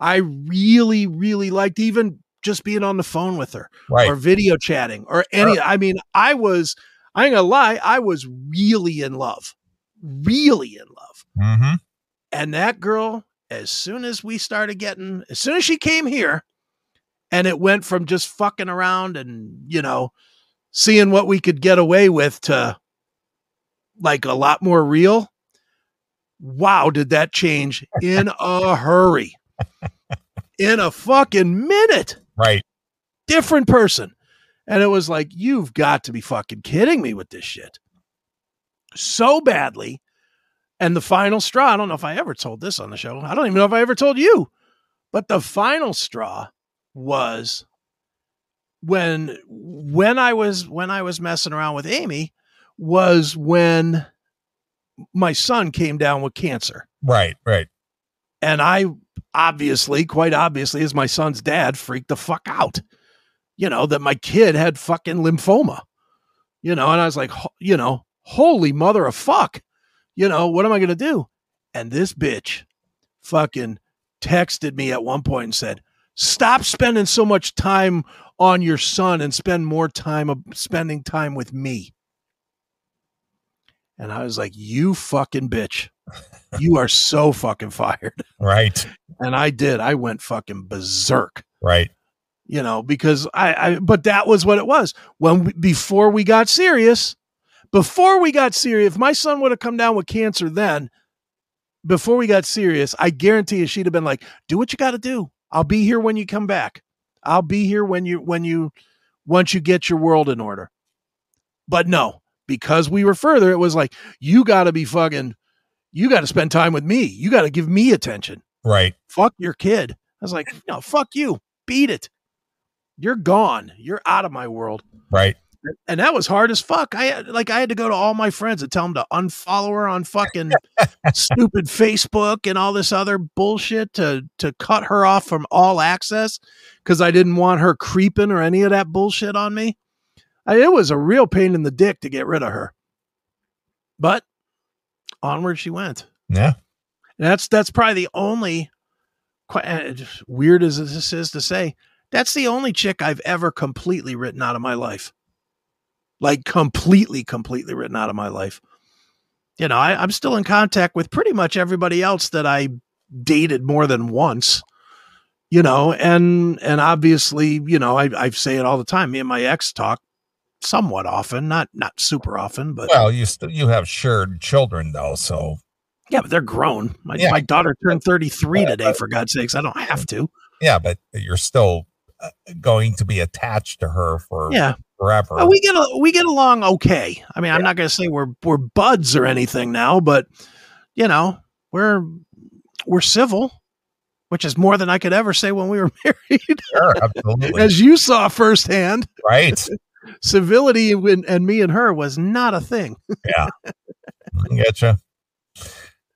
I really, really liked even just being on the phone with her Right. or video chatting or any. I mean, I was, I ain't gonna lie, I was really in love, really in love. mm-hmm. And that girl, as soon as we started getting, as soon as she came here, and it went from just fucking around and, you know, seeing what we could get away with to like a lot more real. Wow, did that change in a hurry? In a fucking minute. Right. Different person. And it was like, you've got to be fucking kidding me with this shit. So badly. And the final straw, I don't know if I ever told this on the show. I don't even know if I ever told you. But the final straw was when when I was when I was messing around with Amy was when my son came down with cancer. Right. Right. And I obviously, quite obviously, as my son's dad, freaked the fuck out. You know, that my kid had fucking lymphoma. You know, and I was like, you know, holy mother of fuck. You know, what am I going to do? And this bitch fucking texted me at one point and said, stop spending so much time on your son and spend more time of spending time with me. And I was like, you fucking bitch. You are so fucking fired. Right. And I did. I went fucking berserk, Right. you know, because I, I but that was what it was. When we, before we got serious, before we got serious, if my son would have come down with cancer then, before we got serious, I guarantee you she'd have been like, do what you got to do. I'll be here when you come back. I'll be here when you, when you, once you get your world in order. But no, because we were further, it was like, you got to be fucking, you got to spend time with me. You got to give me attention Right. fuck your kid. I was like, no, fuck you. Beat it. You're gone. You're out of my world. Right. And that was hard as fuck. I had- like I had to go to all my friends and tell them to unfollow her on fucking stupid Facebook and all this other bullshit to to cut her off from all access because I didn't want her creeping or any of that bullshit on me. I, it was a real pain in the dick to get rid of her, but onward she went. Yeah. And that's that's probably the only qui- uh, weird as this is to say that's the only chick i've ever completely written out of my life like completely completely written out of my life. You know I, i'm still in contact with pretty much everybody else that i dated more than once you know and and obviously you know i, I say it all the time me and my ex talk somewhat often not not super often but Well, you still you have shared children though, so yeah but they're grown. My, Yeah. my daughter turned 33 today for god's sakes. I don't have to. Yeah, but you're still uh, going to be attached to her for yeah forever. Uh, we get a, we get along okay. I mean, I'm not going to say we're we're buds or anything now, but you know, we're we're civil, which is more than I could ever say when we were married, sure, absolutely. as you saw firsthand. right. Civility and, and me and her was not a thing. Yeah, I getcha.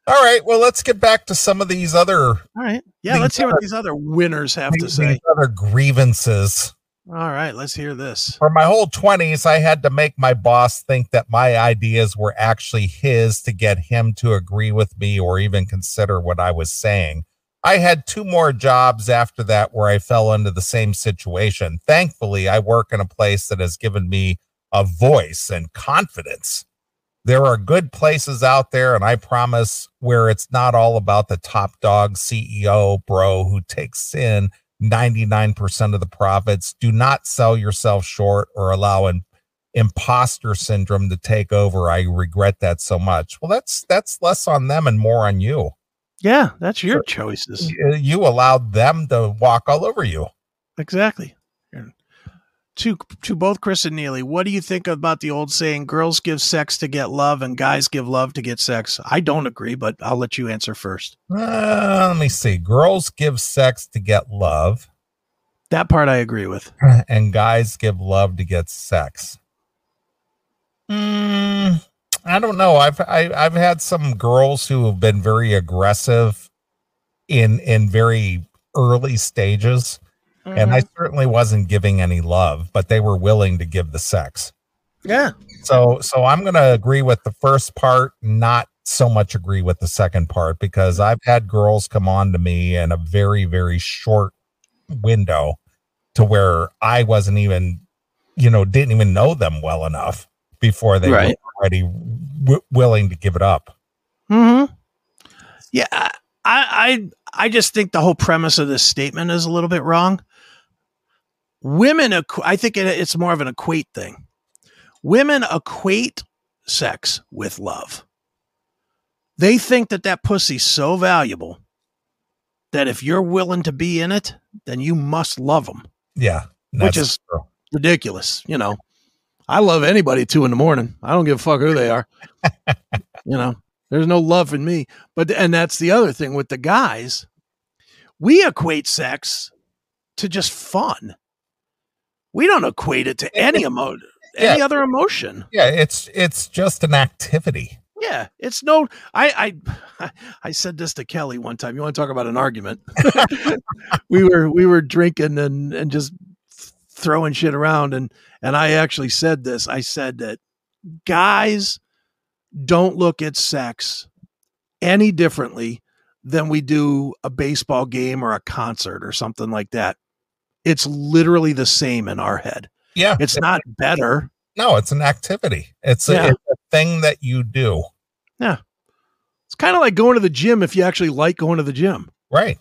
All right. Well, let's get back to some of these other All right, yeah. Let's hear what these other winners have to these say. other grievances. All right, let's hear this. For my whole 20s, I had to make my boss think that my ideas were actually his to get him to agree with me or even consider what I was saying. I had two more jobs after that where I fell into the same situation. Thankfully, I work in a place that has given me a voice and confidence. There are good places out there, and I promise where it's not all about the top dog CEO bro who takes in 99% of the profits. Do not sell yourself short or allow an imposter syndrome to take over. I regret that so much. Well, that's that's less on them and more on you. Yeah, that's your choices. You you allowed them to walk all over you. Exactly. To to both Chris and Neeley, what do you think about the old saying girls give sex to get love and guys give love to get sex? I don't agree, but I'll let you answer first. Uh, let me see. Girls give sex to get love, That part I agree with. and guys give love to get sex. Mm, I don't know. I've I, I've had some girls who have been very aggressive in in very early stages, and I certainly wasn't giving any love, but they were willing to give the sex. yeah. So so I'm going to agree with the first part, not so much agree with the second part because I've had girls come on to me in a very very short window to where I wasn't even you know didn't even know them well enough before they Right. were already w- willing to give it up. Hmm. Yeah. I, I I just think the whole premise of this statement is a little bit wrong. Women, equ- I think it, it's more of an equate thing. Women equate sex with love. They think that that pussy's so valuable that if you're willing to be in it, then you must love them. Yeah. Which is- true. ridiculous. You know, I love anybody two in the morning. I don't give a fuck who they are. you know, there's no love in me. But and that's the other thing with the guys. We equate sex to just fun. We don't equate it to any emo- any Yeah. other emotion. Yeah, it's it's just an activity. Yeah, it's no. I I I said this to Kelly one time. You want to talk about an argument? we were we were drinking and and just throwing shit around, and and I actually said this. I said that guys don't look at sex any differently than we do a baseball game or a concert or something like that. It's literally the same in our head. Yeah. It's not better. no, it's an activity. It's a, Yeah. it's a thing that you do. Yeah. It's kind of like going to the gym if you actually like going to the gym. Right.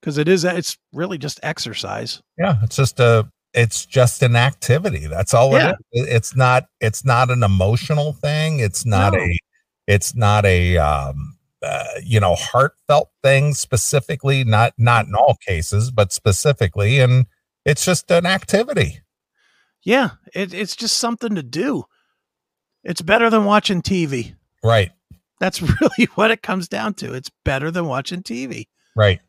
because it is it's really just exercise Yeah, it's just a it's just an activity. That's all Yeah. it is. It's not it's not an emotional thing. It's not No. a it's not a um uh, you know heartfelt thing specifically not not in all cases but specifically and it's just an activity yeah it, it's just something to do it's better than watching tv right that's really what it comes down to it's better than watching tv right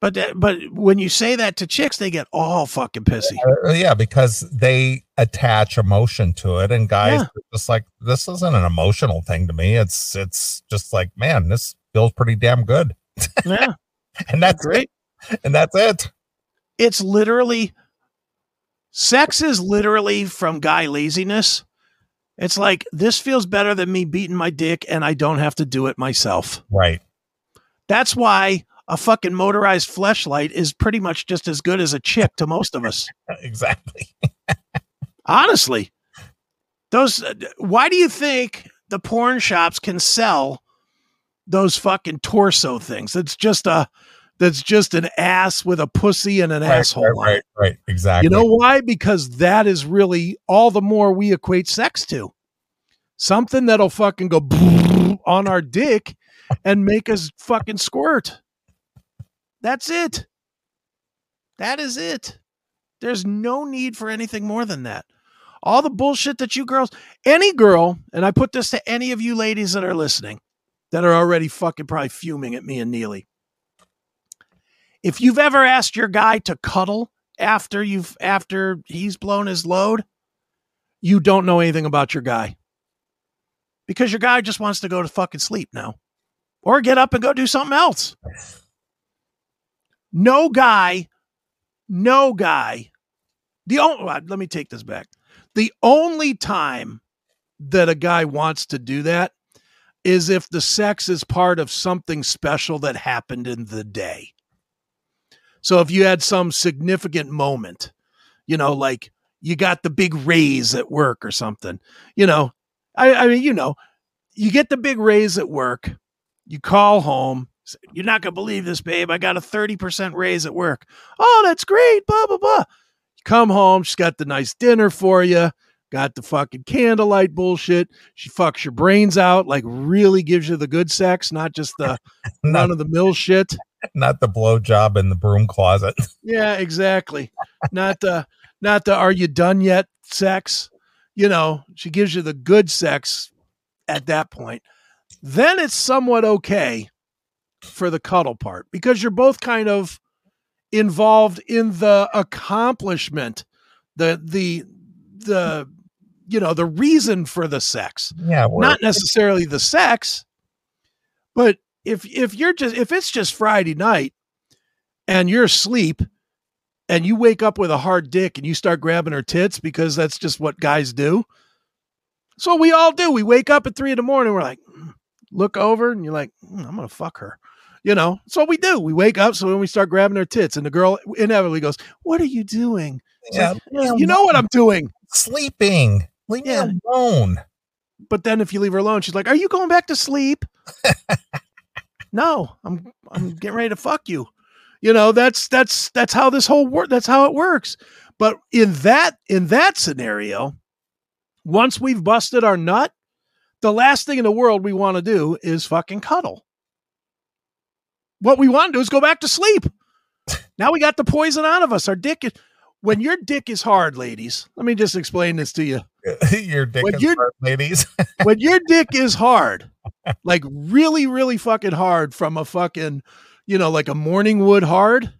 But but when you say that to chicks, they get all fucking pissy. Uh, yeah, because they attach emotion to it, and guys Yeah. are just like this isn't an emotional thing to me. It's it's just like man, this feels pretty damn good, Yeah, and that's great. it. And that's it. It's literally sex is literally from guy laziness. It's like this feels better than me beating my dick, and I don't have to do it myself. Right. That's why a fucking motorized fleshlight is pretty much just as good as a chick to most of us. Exactly. Honestly, those. Why do you think the porn shops can sell those fucking torso things? It's just a. That's just an ass with a pussy and an Right, asshole. Right. Right. right. Exactly. You know why? Because that is really all the more we equate sex to something that'll fucking go on our dick and make us fucking squirt. That's it. That is it. There's no need for anything more than that. All the bullshit that you girls, any girl, and I put this to any of you ladies that are listening that are already fucking probably fuming at me and Neeley. If you've ever asked your guy to cuddle after you've after he's blown his load, you don't know anything about your guy. Because your guy just wants to go to fucking sleep now. Or get up and go do something else. No guy, no guy. The only uh, let me take this back. The only time that a guy wants to do that is if the sex is part of something special that happened in the day. So if you had some significant moment, you know, like you got the big raise at work or something, you know, I, I mean, you know, you get the big raise at work, you call home, you're not going to believe this, babe. I got a 30% raise at work. Oh, that's great. Blah, blah, blah. You come home, she's got the nice dinner for you, got the fucking candlelight bullshit. She fucks your brains out, like really gives you the good sex, not just the none of the mill shit. not the blow job in the broom closet. Yeah, exactly. not the not the are you done yet sex. You know, she gives you the good sex at that point. Then it's somewhat okay for the cuddle part because you're both kind of involved in the accomplishment, the the the you know, the reason for the sex. Yeah. we're- not necessarily the sex but if if you're just if it's just friday night and you're asleep and you wake up with a hard dick and you start grabbing her tits because that's just what guys do. So we all do. We wake up at three in the morning we're like "Mm," look over and you're like "Mm, i'm gonna fuck her you know? So we do. We wake up so when we start grabbing her tits and the girl inevitably goes what are you doing? Yeah, like, you know what i'm doing. Sleeping. Leave Yeah. me alone. but then if you leave her alone, she's like, "Are you going back to sleep?" no, I'm I'm getting ready to fuck you. You know, that's that's that's how this whole work that's how it works. But in that in that scenario, once we've busted our nut, the last thing in the world we want to do is fucking cuddle. What we want to do is go back to sleep. Now we got the poison out of us. Our dick is when your dick is hard, ladies. Let me just explain this to you your dick When is you're- hard, ladies. when your dick is hard, like really, really fucking hard from a fucking, you know, like a morning wood hard,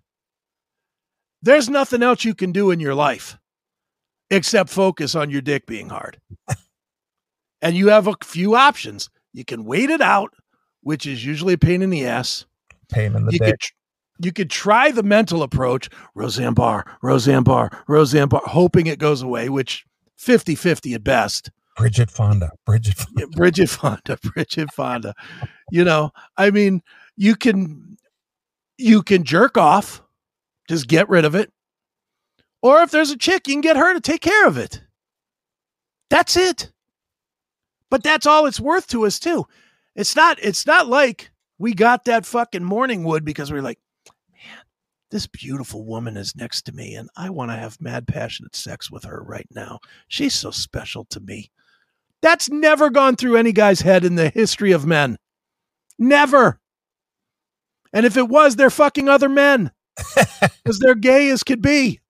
there's nothing else you can do in your life except focus on your dick being hard. and you have a few options. You can wait it out, which is usually a pain in the ass. Pain in the You dick. could you could try the mental approach, Roseanne Barr, Roseanne Barr, Roseanne Barr, hoping it goes away, which 50-50 at best. Bridget Fonda. Bridget. Fonda. Yeah, Bridget Fonda, Bridget Fonda. You know, I mean, you can you can jerk off, just get rid of it. Or if there's a chick, you can get her to take care of it. That's it. But that's all it's worth to us too. It's not it's not like we got that fucking morning wood because we're like, this beautiful woman is next to me and I want to have mad passionate sex with her right now. She's so special to me. That's never gone through any guy's head in the history of men. Never. And if it was, they're fucking other men because they're gay as could be.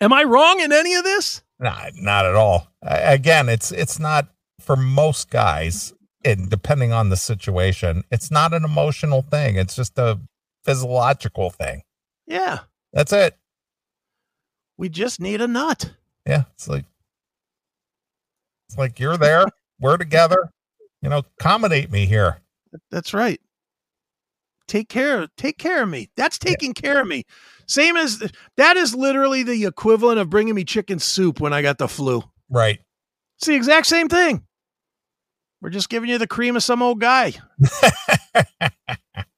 Am I wrong in any of this? Not, not at all. Uh, again, it's it's not for most guys. And depending on the situation, it's not an emotional thing. It's just a physiological thing. Yeah. That's it. We just need a nut. Yeah. It's like, it's like you're there. We're together. You know, accommodate me here. That's right. Take care. Take care of me. That's taking care of me. Same as that is literally the equivalent of bringing me chicken soup when I got the flu. Right. It's the exact same thing. We're just giving you the cream of some old guy.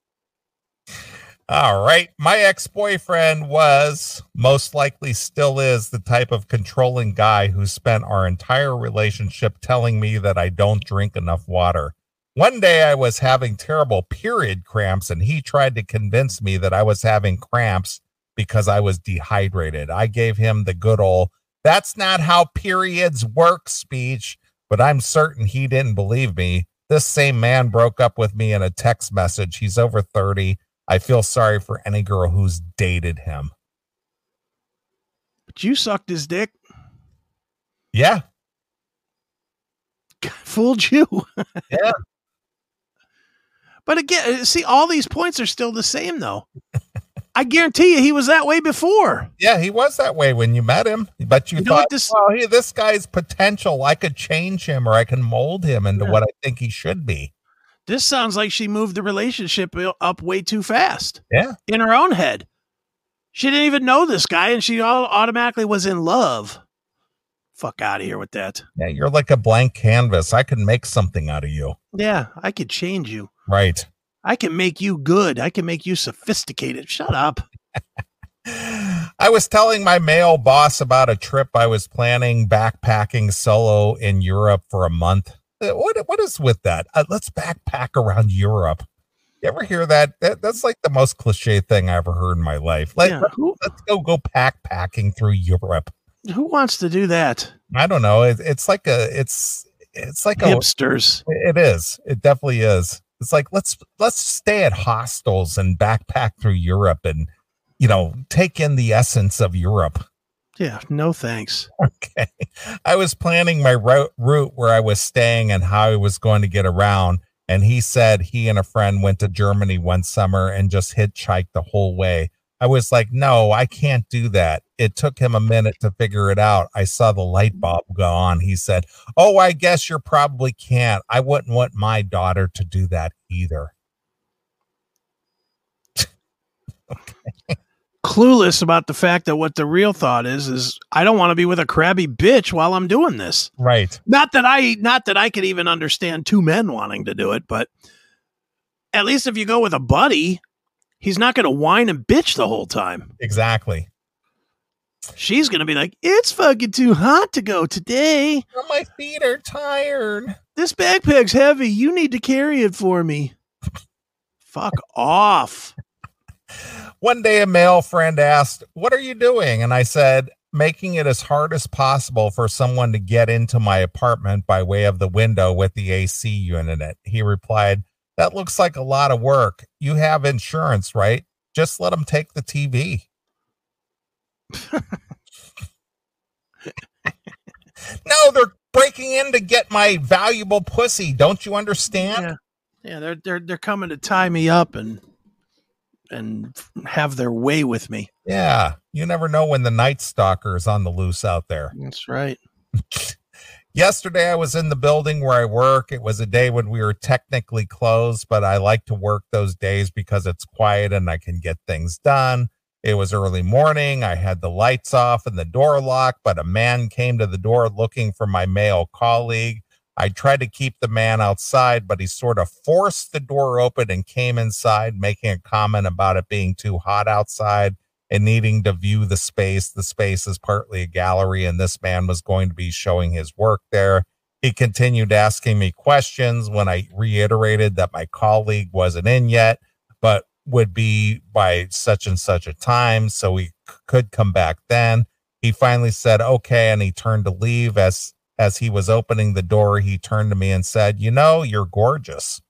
All right. My ex boyfriend was, most likely still is, the type of controlling guy who spent our entire relationship telling me that I don't drink enough water. One day I was having terrible period cramps, and he tried to convince me that I was having cramps because I was dehydrated. I gave him the good old, that's not how periods work speech, but I'm certain he didn't believe me. This same man broke up with me in a text message. He's over 30. I feel sorry for any girl who's dated him. But you sucked his dick. Yeah. Fooled you. Yeah. But again, uh, see, all these points are still the same, though. I guarantee you, he was that way before. Yeah, he was that way when you met him. But you, You thought, this- well, hey, this guy's potential. I could change him or I can mold him into Yeah. what I think he should be. This sounds like she moved the relationship up way too fast. Yeah. In her own head. She didn't even know this guy and she all automatically was in love. Fuck out of here with that. Yeah, you're like a blank canvas. I can make something out of you. Yeah, I could change you. Right. I can make you good. I can make you sophisticated. Shut up. I was telling my male boss about a trip I was planning backpacking solo in Europe for a month. Uh, What what is with that? Uh, let's backpack around Europe. You ever hear that? that? That's like the most cliche thing I ever heard in my life. Like, Yeah, let's go go backpacking through Europe. who wants to do that? I don't know. It, it's like a it's it's like a Hipsters. it is. It definitely is. It's like let's let's stay at hostels and backpack through Europe and you know take in the essence of Europe. Yeah, no thanks. Okay. I was planning my route, where I was staying and how I was going to get around. And he said he and a friend went to Germany one summer and just hitchhiked the whole way. I was like, no, I can't do that. It took him a minute to figure it out. I saw the light bulb go on. He said, Oh, I guess you probably can't. I wouldn't want my daughter to do that either. Clueless about the fact that what the real thought is is I don't want to be with a crabby bitch while I'm doing this. Right. Not that I not that I could even understand two men wanting to do it, but at least if you go with a buddy, he's not going to whine and bitch the whole time. Exactly. She's going to be like, "It's fucking too hot to go today. Oh, my feet are tired. This backpack's heavy. You need to carry it for me." Fuck off. One day, a male friend asked, What are you doing? And I said, Making it as hard as possible for someone to get into my apartment by way of the window with the AC unit in it. He replied, That looks like a lot of work. You have insurance, right? Just let them take the TV. no, they're breaking in to get my valuable pussy. Don't you understand? Yeah. Yeah, they're they're they're coming to tie me up and and have their way with me. Yeah, you never know when the night stalker is on the loose out there. That's right. Yesterday, I was in the building where I work. It was a day when we were technically closed, but I like to work those days because it's quiet and I can get things done. It was early morning. I had the lights off and the door locked, but a man came to the door looking for my male colleague. I tried to keep the man outside, but he sort of forced the door open and came inside, making a comment about it being too hot outside and needing to view the space. The space is partly a gallery, and this man was going to be showing his work there. He continued asking me questions when I reiterated that my colleague wasn't in yet, but would be by such and such a time, so he c- could come back then. He finally said, okay, and he turned to leave. As as he was opening the door, he turned to me and said, You know, you're gorgeous.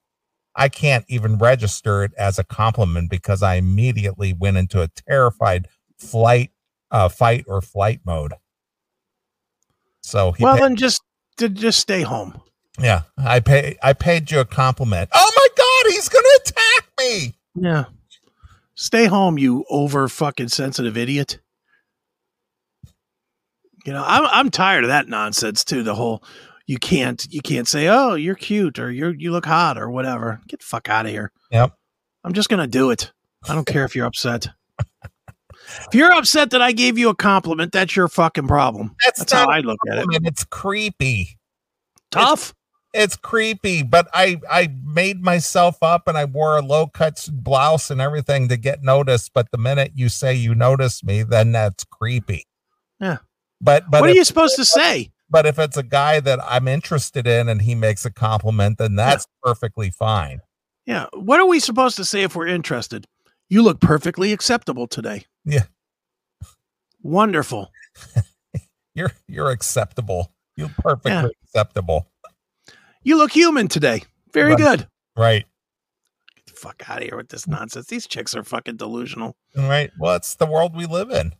I can't even register it as a compliment because I immediately went into a terrified flight, uh, fight or flight mode. So he well, paid- then just to just stay home. yeah, I pay I paid you a compliment. Oh my god, he's gonna attack me. Yeah. Stay home, you over fucking sensitive idiot. You know, I'm I'm tired of that nonsense too. The whole you can't you can't say, oh, you're cute or you're you look hot or whatever. Get the fuck out of here. Yep. I'm just gonna do it. I don't care if you're upset. If you're upset that I gave you a compliment, that's your fucking problem. That's, That's how I look at it. I mean, it's creepy. Tough. It's creepy, but I I made myself up and I wore a low cut blouse and everything to get noticed. But the minute you say you notice me, then that's creepy. Yeah. But but what are if, you supposed to say? but if it's a guy that I'm interested in and he makes a compliment, then that's perfectly fine. Yeah. What are we supposed to say if we're interested? You look perfectly acceptable today. Yeah. Wonderful. You're you're acceptable. You're perfectly Yeah. acceptable. You look human today. Very Right. good. Right. Get the fuck out of here with this nonsense. These chicks are fucking delusional. Right. Well, it's the world we live in.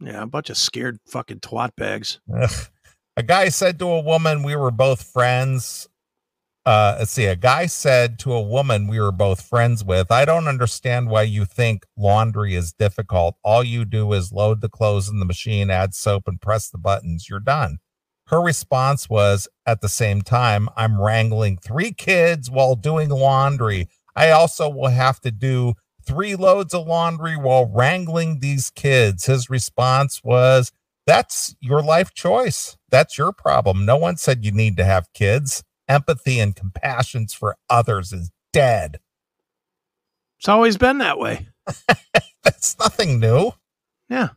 Yeah, a bunch of scared fucking twat bags. A guy said to a woman, we were both friends. Uh, let's see. A guy said to a woman we were both friends with, I don't understand why you think laundry is difficult. All you do is load the clothes in the machine, add soap, and press the buttons. You're done. Her response was, at the same time, I'm wrangling three kids while doing laundry. I also will have to do three loads of laundry while wrangling these kids. His response was, that's your life choice. That's your problem. No one said you need to have kids. Empathy and compassion for others is dead. It's always been that way. That's nothing new. Yeah.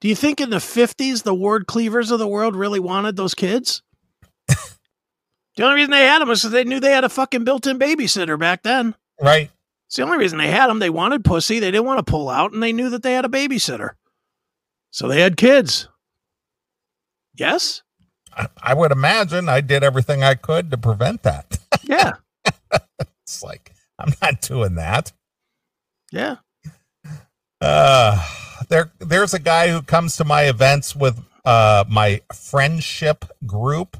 Do you think in the 50s the Ward Cleavers of the world really wanted those kids? the only reason they had them was because they knew they had a fucking built in babysitter back then. Right. It's the only reason they had them. They wanted pussy. They didn't want to pull out, and they knew that they had a babysitter. So they had kids. Yes? I, I would imagine I did everything I could to prevent that. Yeah. it's like, I'm not doing that. Yeah. Uh, there, there's a guy who comes to my events with uh, my friendship group.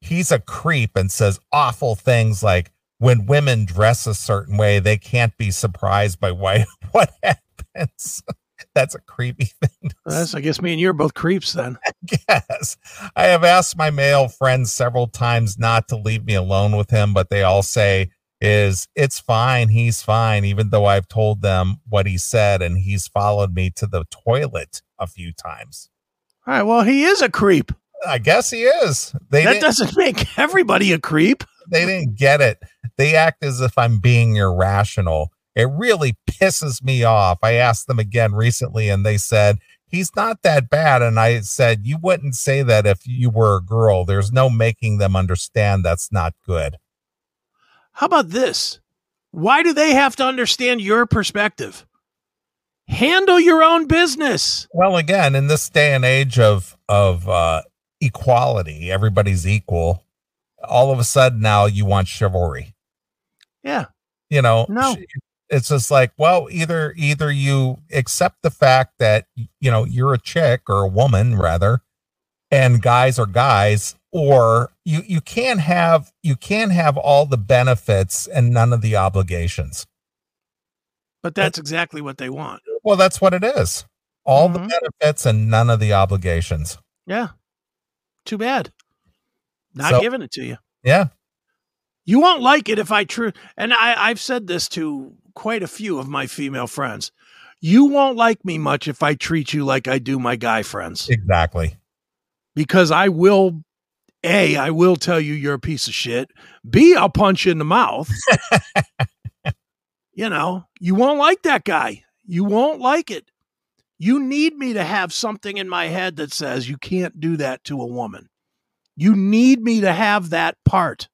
He's a creep and says awful things like, when women dress a certain way, they can't be surprised by why, what happens. That's a creepy thing. That's, I guess me and you are both creeps then. Yes. I have asked my male friends several times not to leave me alone with him, but they all say is it's fine, he's fine, even though I've told them what he said and he's followed me to the toilet a few times. All right. Well, he is a creep. I guess he is. They that doesn't make everybody a creep. They didn't get it. They act as if I'm being irrational. It really pisses me off. I asked them again recently and they said, he's not that bad. And I said, you wouldn't say that if you were a girl. There's no making them understand that's not good. How about this? Why do they have to understand your perspective? Handle your own business. Well, again, in this day and age of of uh, equality, everybody's equal. All of a sudden, now you want chivalry. Yeah. You know, No. it's just like, well, either either you accept the fact that you know you're a chick or a woman rather, and guys are guys, or you you can't have you can't have all the benefits and none of the obligations. But that's exactly what they want. Well, that's what it is. All Mhm. the benefits and none of the obligations. Yeah. Too bad. Not So- giving it to you. Yeah. You won't like it if I true and I, I've said this to quite a few of my female friends. You won't like me much if I treat you like I do my guy friends. Exactly. Because I will A, I will tell you you're a piece of shit. B, I'll punch you in the mouth. you know, you won't like that guy. You won't like it. You need me to have something in my head that says you can't do that to a woman. You need me to have that part.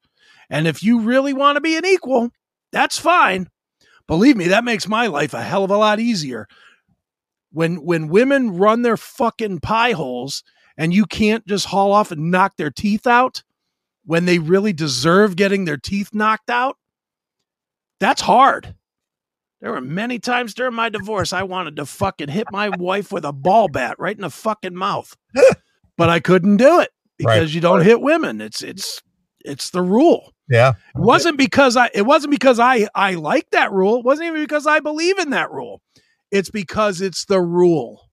And if you really want to be an equal, that's fine. Believe me, that makes my life a hell of a lot easier. When when women run their fucking pie holes and you can't just haul off and knock their teeth out when they really deserve getting their teeth knocked out, that's hard. There were many times during my divorce I wanted to fucking hit my wife with a ball bat right in the fucking mouth. but I couldn't do it because Right. you don't hit women. It's it's it's the rule. Yeah. It wasn't because I it wasn't because I I like that rule. It wasn't even because I believe in that rule. It's because it's the rule.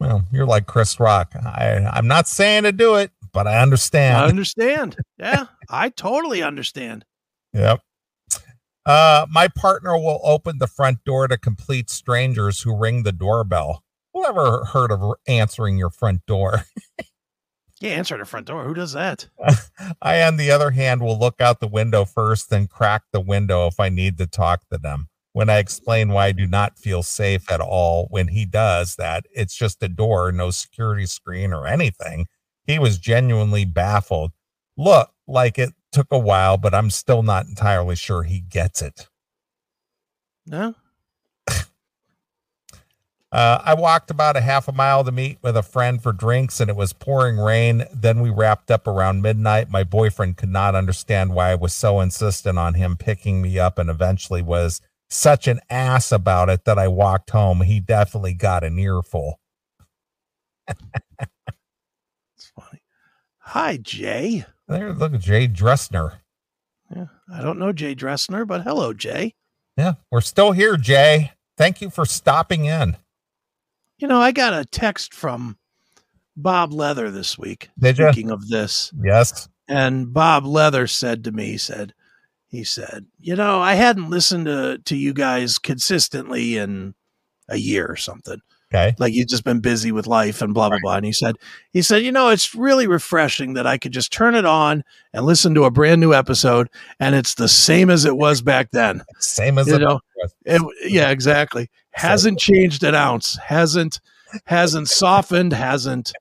Well, you're like Chris Rock. I, I'm not saying to do it, but I understand. I understand. understand. Yeah, I totally understand. Yep. Uh, my partner will open the front door to complete strangers who ring the doorbell. Who ever heard of answering your front door? Yeah, answer the front door. Who does that? I, on the other hand, will look out the window first, then crack the window if I need to talk to them. When I explain why I do not feel safe at all when he does that, it's just a door, no security screen or anything. He was genuinely baffled. Look, like it took a while, but I'm still not entirely sure he gets it. No. Uh, I walked about a half a mile to meet with a friend for drinks, and it was pouring rain. Then we wrapped up around midnight. My boyfriend could not understand why I was so insistent on him picking me up, and eventually was such an ass about it that I walked home. He definitely got an earful. It's funny. Hi, Jay. There, look at Jay Dressner. Yeah, I don't know Jay Dressner, but hello, Jay. Yeah, we're still here, Jay. Thank you for stopping in. You know, I got a text from Bob Leather this week. Did? Speaking of this, Yes. and Bob Leather said to me, he said, he said, you know, I hadn't listened to to you guys consistently in a year or something. Okay. Like you've just been busy with life and blah blah Right. blah. And he said, he said, you know, it's really refreshing that I could just turn it on and listen to a brand new episode, and it's the same as it was back then. Same as You it know, was. It, yeah, exactly. Hasn't changed an ounce. Hasn't hasn't softened. Hasn't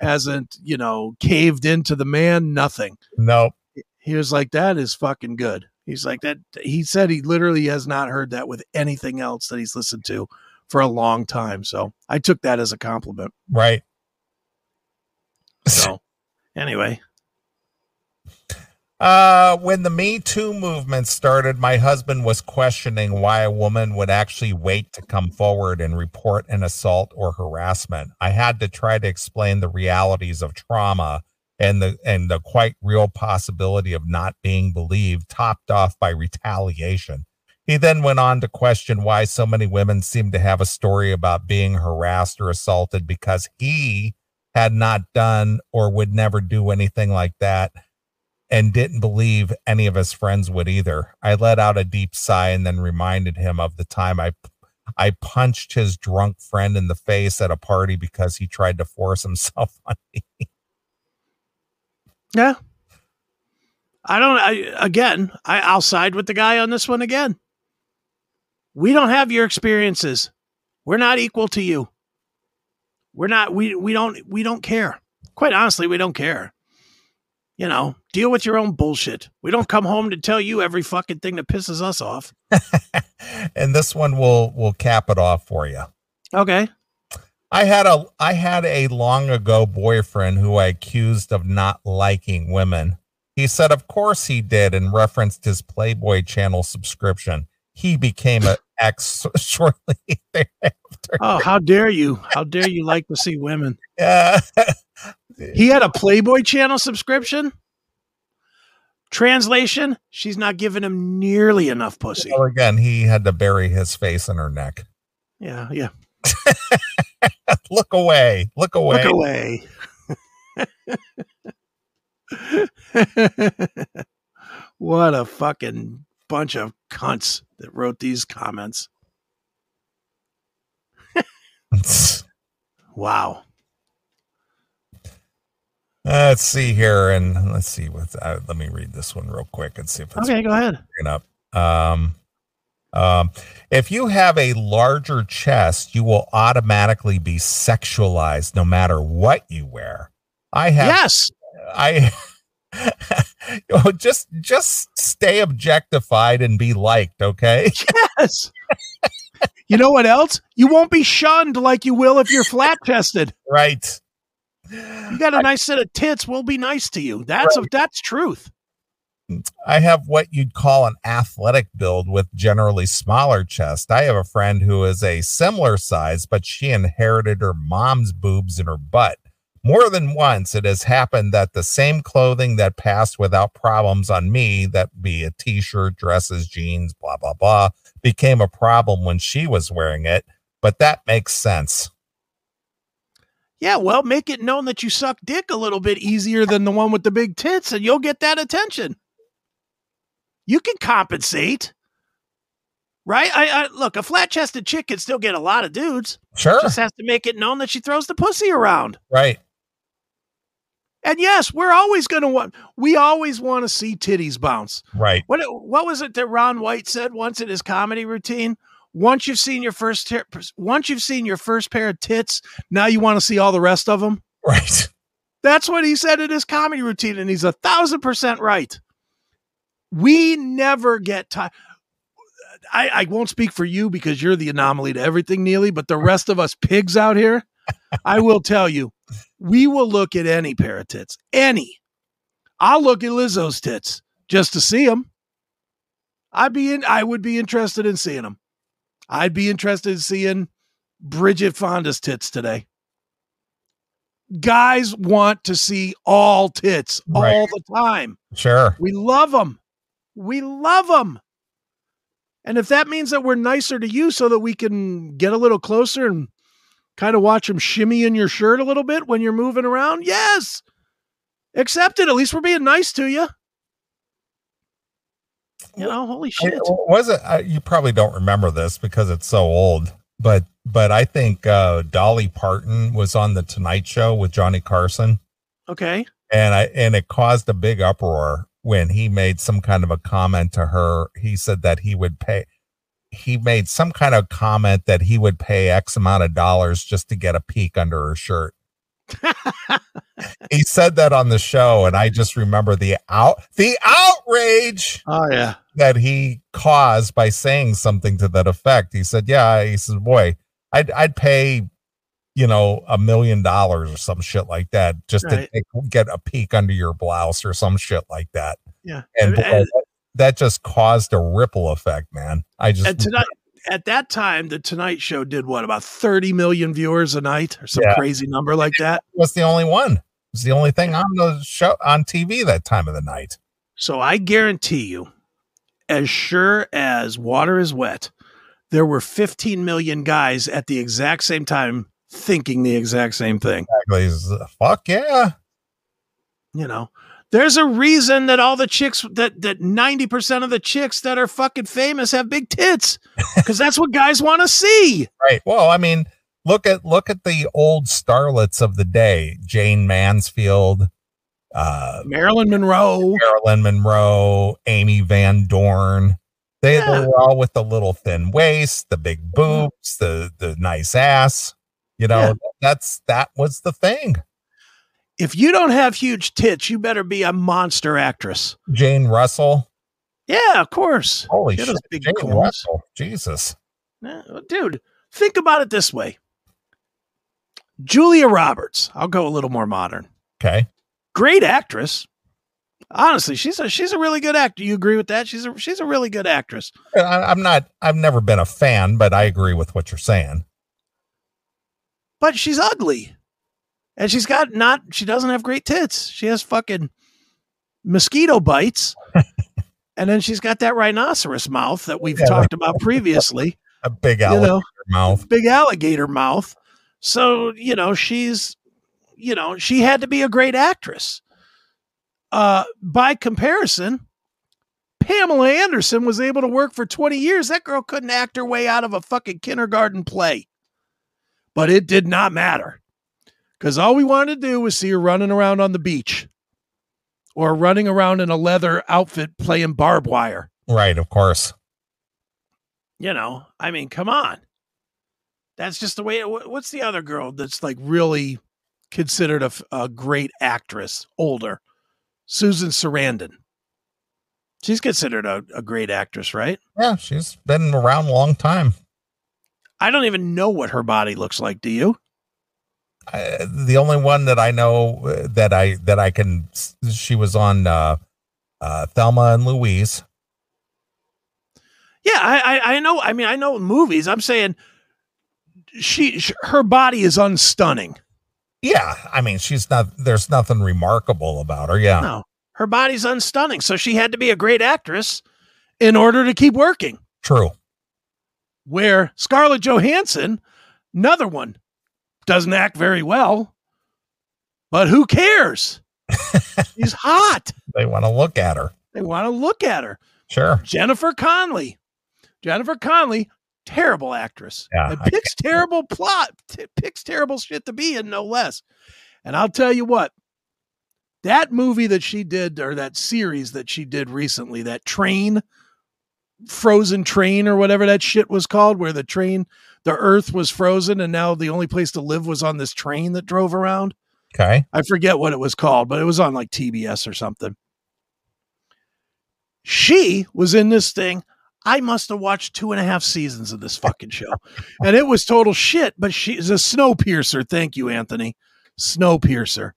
hasn't you know caved into the man. Nothing. No. He was like, that is fucking good. He's like that. He said he literally has not heard that with anything else that he's listened to for a long time. So I took that as a compliment. Right. So anyway, Uh, when the Me Too movement started, my husband was questioning why a woman would actually wait to come forward and report an assault or harassment. I had to try to explain the realities of trauma and the and the quite real possibility of not being believed, topped off by retaliation. He then went on to question why so many women seem to have a story about being harassed or assaulted because he had not done or would never do anything like that and didn't believe any of his friends would either. I let out a deep sigh and then reminded him of the time I I punched his drunk friend in the face at a party because he tried to force himself on me. yeah. I don't. I again. I, I'll side with the guy on this one again. We don't have your experiences. We're not equal to you. We're not. We we don't we don't care. Quite honestly, we don't care. You know, deal with your own bullshit. We don't come home to tell you every fucking thing that pisses us off. and this one will will cap it off for you. Okay. I had a I had a long ago boyfriend who I accused of not liking women. He said of course he did and referenced his Playboy channel subscription. He became an ex shortly thereafter. Oh, how dare you? How dare you like to see women? Yeah. He had a Playboy channel subscription. Translation: She's not giving him nearly enough pussy. Well, again, he had to bury his face in her neck. Yeah, yeah. Look away. Look away. Look away. what a fucking bunch of cunts that wrote these comments. Wow. Let's see here, and let's see what. Uh, let me read this one real quick and see if it's Okay, go ahead. up. Um, um, if you have a larger chest, you will automatically be sexualized no matter what you wear. I have Yes. I oh, just just stay objectified and be liked, okay? Yes. you know what else? You won't be shunned like you will if you're flat chested. Right. You got a nice set of tits. We'll be nice to you. That's a, that's truth. I have what you'd call an athletic build with generally smaller chest. I have a friend who is a similar size, but she inherited her mom's boobs in her butt. More than once, it has happened that the same clothing that passed without problems on me, that be a t shirt, dresses, jeans, blah, blah, blah, became a problem when she was wearing it. But that makes sense. Yeah, well, make it known that you suck dick a little bit easier than the one with the big tits, and you'll get that attention. You can compensate, right? I, I look, a flat chested chick can still get a lot of dudes. Sure. Just has to make it known that she throws the pussy around. Right. And yes, we're always going to want. We always want to see titties bounce. Right. What what was it that Ron White said once in his comedy routine? Once you've seen your first ter- once you've seen your first pair of tits, now you want to see all the rest of them. Right. That's what he said in his comedy routine, and he's a thousand percent right. We never get time. I, I won't speak for you because you're the anomaly to everything, Neeley, but the rest of us pigs out here, I will tell you, we will look at any pair of tits, any. I'll look at Lizzo's tits just to see them. I'd be in, I would be interested in seeing them. I'd be interested in seeing Bridget Fonda's tits today. Guys want to see all tits Right. all the time. Sure. We love them. We love them. And if that means that we're nicer to you so that we can get a little closer and kind of watch them shimmy in your shirt a little bit when you're moving around, yes. Accept it. At least we're being nice to you. You know, holy shit. Was it? You probably don't remember this because it's so old, but but I think uh, Dolly Parton was on the Tonight Show with Johnny Carson, Okay. and I and it caused a big uproar when he made some kind of a comment to her. He said that he would pay. He made some kind of comment that he would pay X amount of dollars just to get a peek under her shirt. He said that on the show, and I just remember the out the outrage Oh, yeah. that he caused by saying something to that effect. He said, "Yeah," he says, "Boy, I'd I'd pay, you know, a million dollars or some shit like that just Right. to take, get a peek under your blouse or some shit like that." Yeah. And, boy, And- that, that just caused a ripple effect, man. I just And tonight, at that time, the Tonight Show did what about 30 million viewers a night or some Yeah. crazy number like that. was the only one. It was the only thing on the show on TV that time of the night. So I guarantee you, as sure as water is wet, there were 15 million guys at the exact same time thinking the exact same thing. Exactly. Fuck yeah. You know, there's a reason that all the chicks that that 90% of the chicks that are fucking famous have big tits because that's what guys want to see. Right. Well, I mean, look at look at the old starlets of the day. Jayne Mansfield, uh Marilyn Monroe. Marilyn Monroe, Amy Van Doren. They, Yeah. they were all with the little thin waist, the big boobs, the the nice ass. You know, Yeah. that's that was the thing. If you don't have huge tits, you better be a monster actress. Jane Russell. Yeah, of course. Holy shit. big Jane corns. Russell. Jesus. Dude, think about it this way. Julia Roberts, I'll go a little more modern. Okay. Great actress. Honestly, she's a she's a really good actor. You agree with that? She's a she's a really good actress. I, I'm not I've never been a fan, but I agree with what you're saying. But she's ugly. And she's got not she doesn't have great tits. She has fucking mosquito bites. and then she's got that rhinoceros mouth that we've Yeah. talked about previously. A big you alligator know, mouth. big alligator mouth. So, you know, she's, you know, she had to be a great actress. Uh, by comparison, Pamela Anderson was able to work for 20 years. That girl couldn't act her way out of a fucking kindergarten play. But it did not matter because all we wanted to do was see her running around on the beach or running around in a leather outfit playing barbed wire. Right, of course. You know, I mean, come on. That's just the way. It, what's the other girl that's like really considered a, a great actress? Older, Susan Sarandon. She's considered a, a great actress, right? Yeah, she's been around a long time. I don't even know what her body looks like. Do you? Uh, the only one that I know uh, that I that I can she was on uh uh Thelma and Louise. Yeah, I, I I know. I mean, I know movies. I'm saying she, sh her body is unstunning. Yeah, I mean, she's not. There's nothing remarkable about her. Yeah, No, her body's unstunning, so she had to be a great actress in order to keep working. true. Where Scarlett Johansson, another one, doesn't act very well, but who cares? She's hot. They want to look at her. They want to look at her. Sure. Jennifer Connelly. Jennifer Connelly, terrible actress. Yeah, picks terrible plot, t- picks terrible shit to be in, no less. And I'll tell you what, that movie that she did, or that series that she did recently, that train, frozen train, or whatever that shit was called, where the train, the earth was frozen, and now the only place to live was on this train that drove around. Okay. I forget what it was called, but it was on like TBS or something. She was in this thing. I must have watched two and a half seasons of this fucking show. and it was total shit, but she's a Snowpiercer. Thank you, Anthony. Snowpiercer.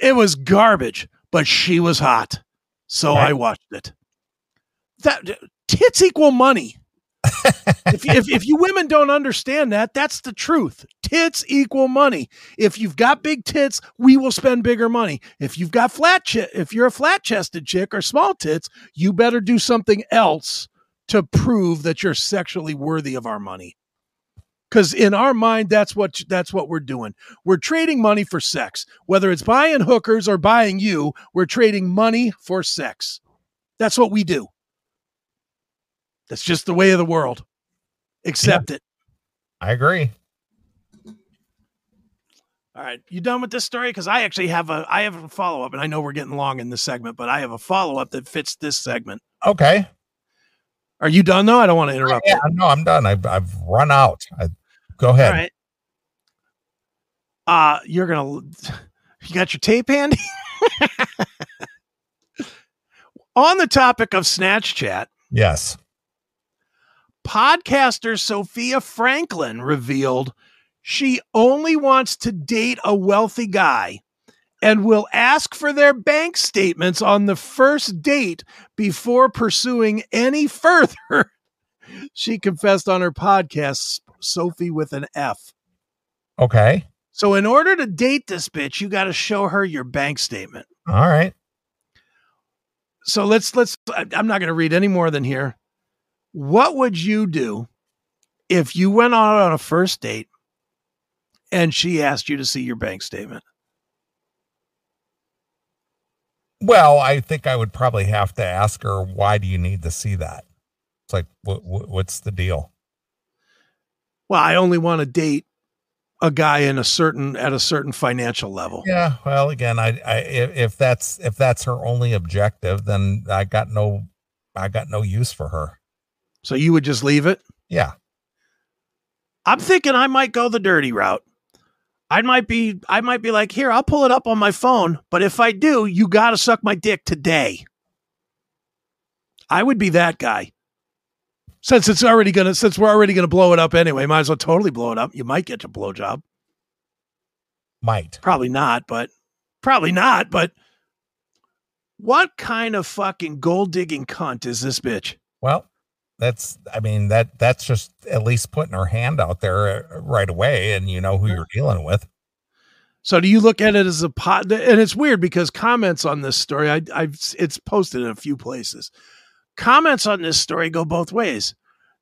It was garbage, but she was hot. So Right. I watched it. That tits equal money. If, if, if you women don't understand that, that's the truth. Tits equal money. If you've got big tits, we will spend bigger money. If you've got flat chit, if you're a flat chested chick or small tits, you better do something else to prove that you're sexually worthy of our money. Because in our mind, that's what that's what we're doing. We're trading money for sex. Whether it's buying hookers or buying you, we're trading money for sex. That's what we do. That's just the way of the world. Accept it. I agree. All right, you done with this story? Because I actually have a I have a follow up, and I know we're getting long in this segment, but I have a follow up that fits this segment. Okay. Are you done though? I don't want to interrupt. Yeah, you. no, I'm done. I've I've run out. I, go ahead. right. Uh, you're gonna. You got your tape handy. On the topic of Snatch Chat, Yes. Podcaster Sofia Franklyn revealed she only wants to date a wealthy guy and will ask for their bank statements on the first date before pursuing any further. She confessed on her podcast, Sophie with an F. Okay. So, in order to date this bitch, you got to show her your bank statement. All right. So let's let's. I'm not going to read any more than here. What would you do if you went out on a first date and she asked you to see your bank statement? Well, I think I would probably have to ask her, why do you need to see that? It's like, what, what what's the deal? Well, I only want to date a guy in a certain at a certain financial level. Yeah. Well, again, I, I if, if that's if that's her only objective, then I got no, I got no use for her. So you would just leave it? Yeah. I'm thinking I might go the dirty route. I might be I might be like, "Here, I'll pull it up on my phone, but if I do, you got to suck my dick today." I would be that guy. Since it's already going to since we're already going to blow it up anyway, might as well totally blow it up. You might get a blowjob. Might. Probably not, but probably not, but what kind of fucking gold digging cunt is this bitch? Well, that's I mean that that's just at least putting her hand out there uh, right away, and you know who you're dealing with. So do you look at it as a pot? And it's weird because comments on this story, I, I've it's posted in a few places. Comments on this story go both ways.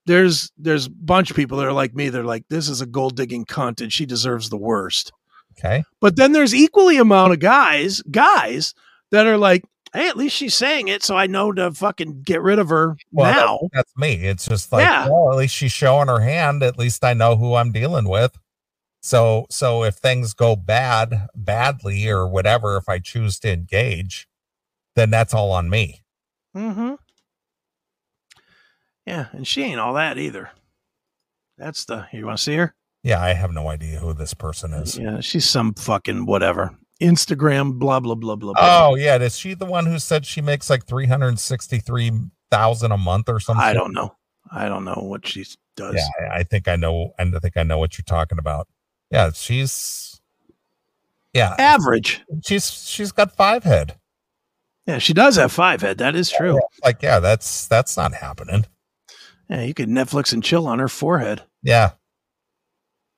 There's there's a bunch of people that are like me. They're like, this is a gold digging cunt, and she deserves the worst. Okay. But then there's equally amount of guys guys that are like, hey, at least she's saying it, so I know to fucking get rid of her Well, that- now. that's me. It's just like, Yeah. well, at least she's showing her hand. At least I know who I'm dealing with. So, so if things go bad, badly or whatever, if I choose to engage, then that's all on me. Mm-hmm. Yeah, and she ain't all that either. That's the you want to see her? Yeah, I have no idea who this person is. Yeah, she's some fucking whatever. Instagram, blah blah blah blah. blah. Oh yeah, is she the one who said she makes like three hundred sixty-three thousand a month or something? I don't know. I don't know what she does. Yeah, I, I think I know. and I think I know what you're talking about. Yeah, she's. Yeah, Average. she's she's got five head. Yeah, she does have five head. That is true. Like, yeah, that's that's not happening. Yeah, you could Netflix and chill on her forehead. Yeah,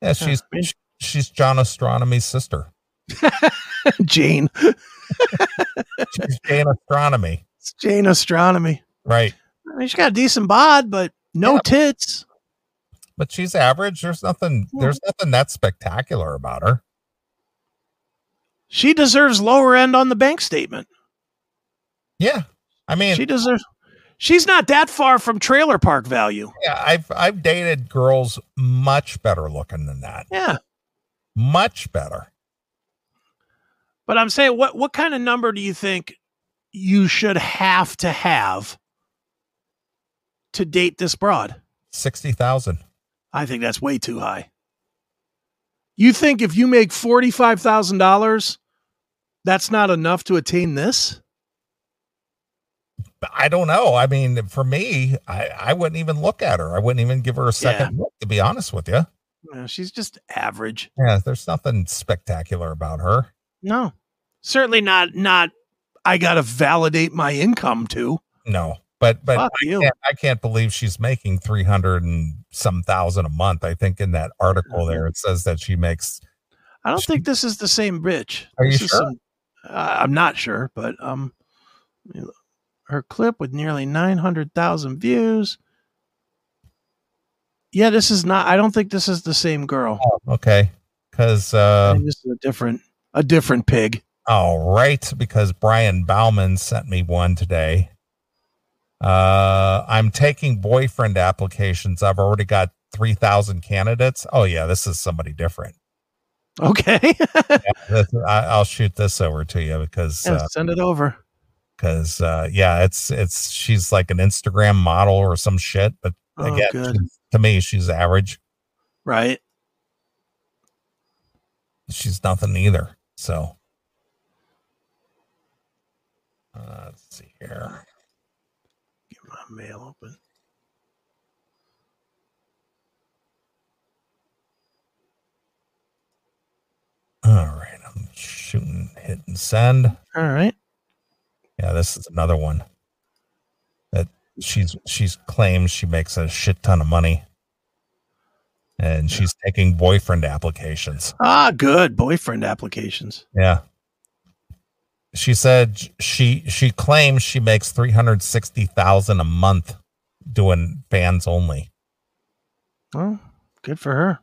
yeah, she's I mean, she's John Astronomy's sister. Jane. She's Jane Astronomy. It's Jane Astronomy. Right. I mean, she's got a decent bod, but no Yeah. tits. But she's average. There's nothing Yeah. there's nothing that spectacular about her. She deserves lower end on the bank statement. Yeah. I mean, she deserves. She's not that far from trailer park value. yeah, I've I've dated girls much better looking than that. Yeah, Much better. But I'm saying, what what kind of number do you think you should have to have to date this broad? 60,000. I think that's way too high. You think if you make forty five thousand dollars, that's not enough to attain this? I don't know. I mean, for me, I, I wouldn't even look at her. I wouldn't even give her a second look, to be honest with you. No, she's just average. Yeah, there's nothing spectacular about her. No, certainly not. Not. I gotta validate my income too. No, but but Fuck I you. can't, I can't believe she's making three hundred and some thousand a month. I think in that article there it says that she makes. I don't think this is the same bitch. Are you This is sure? some- uh, I'm not sure, but um, her clip with nearly nine hundred thousand views. Yeah, this is not. I don't think this is the same girl. Okay, because uh, think this is a different, a different pig. all right, because Brian Bauman sent me one today. Uh, I'm taking boyfriend applications. I've already got three thousand candidates. Oh yeah, this is somebody different. Okay, This- I, I'll shoot this over to you because yeah, uh, send it over. because uh, yeah, it's it's she's like an Instagram model or some shit. But Oh, again, she's- to me, she's average. Right. She's nothing either. So uh, let's see here. Get my mail open. All right, I'm shooting, hit and send. All right. Yeah, this is another one that she's she's claims she makes a shit ton of money, and she's taking boyfriend applications. Ah, good boyfriend applications. Yeah. She said she she claims she makes three hundred sixty thousand a month doing fans only. Well, good for her.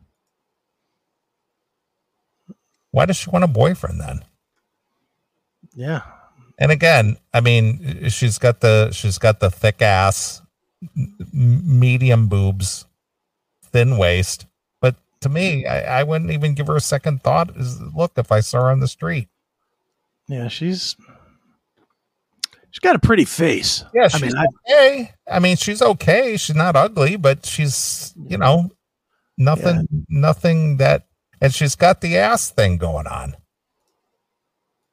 Why does she want a boyfriend then? Yeah. And again, I mean, she's got the she's got the thick ass, medium boobs, thin waist. But to me, I, I wouldn't even give her a second thought. Is look if I saw her on the street. Yeah, she's she's got a pretty face. Yeah, I she's mean, okay. I mean, she's okay. She's not ugly, but she's you know nothing, nothing that, and she's got the ass thing going on.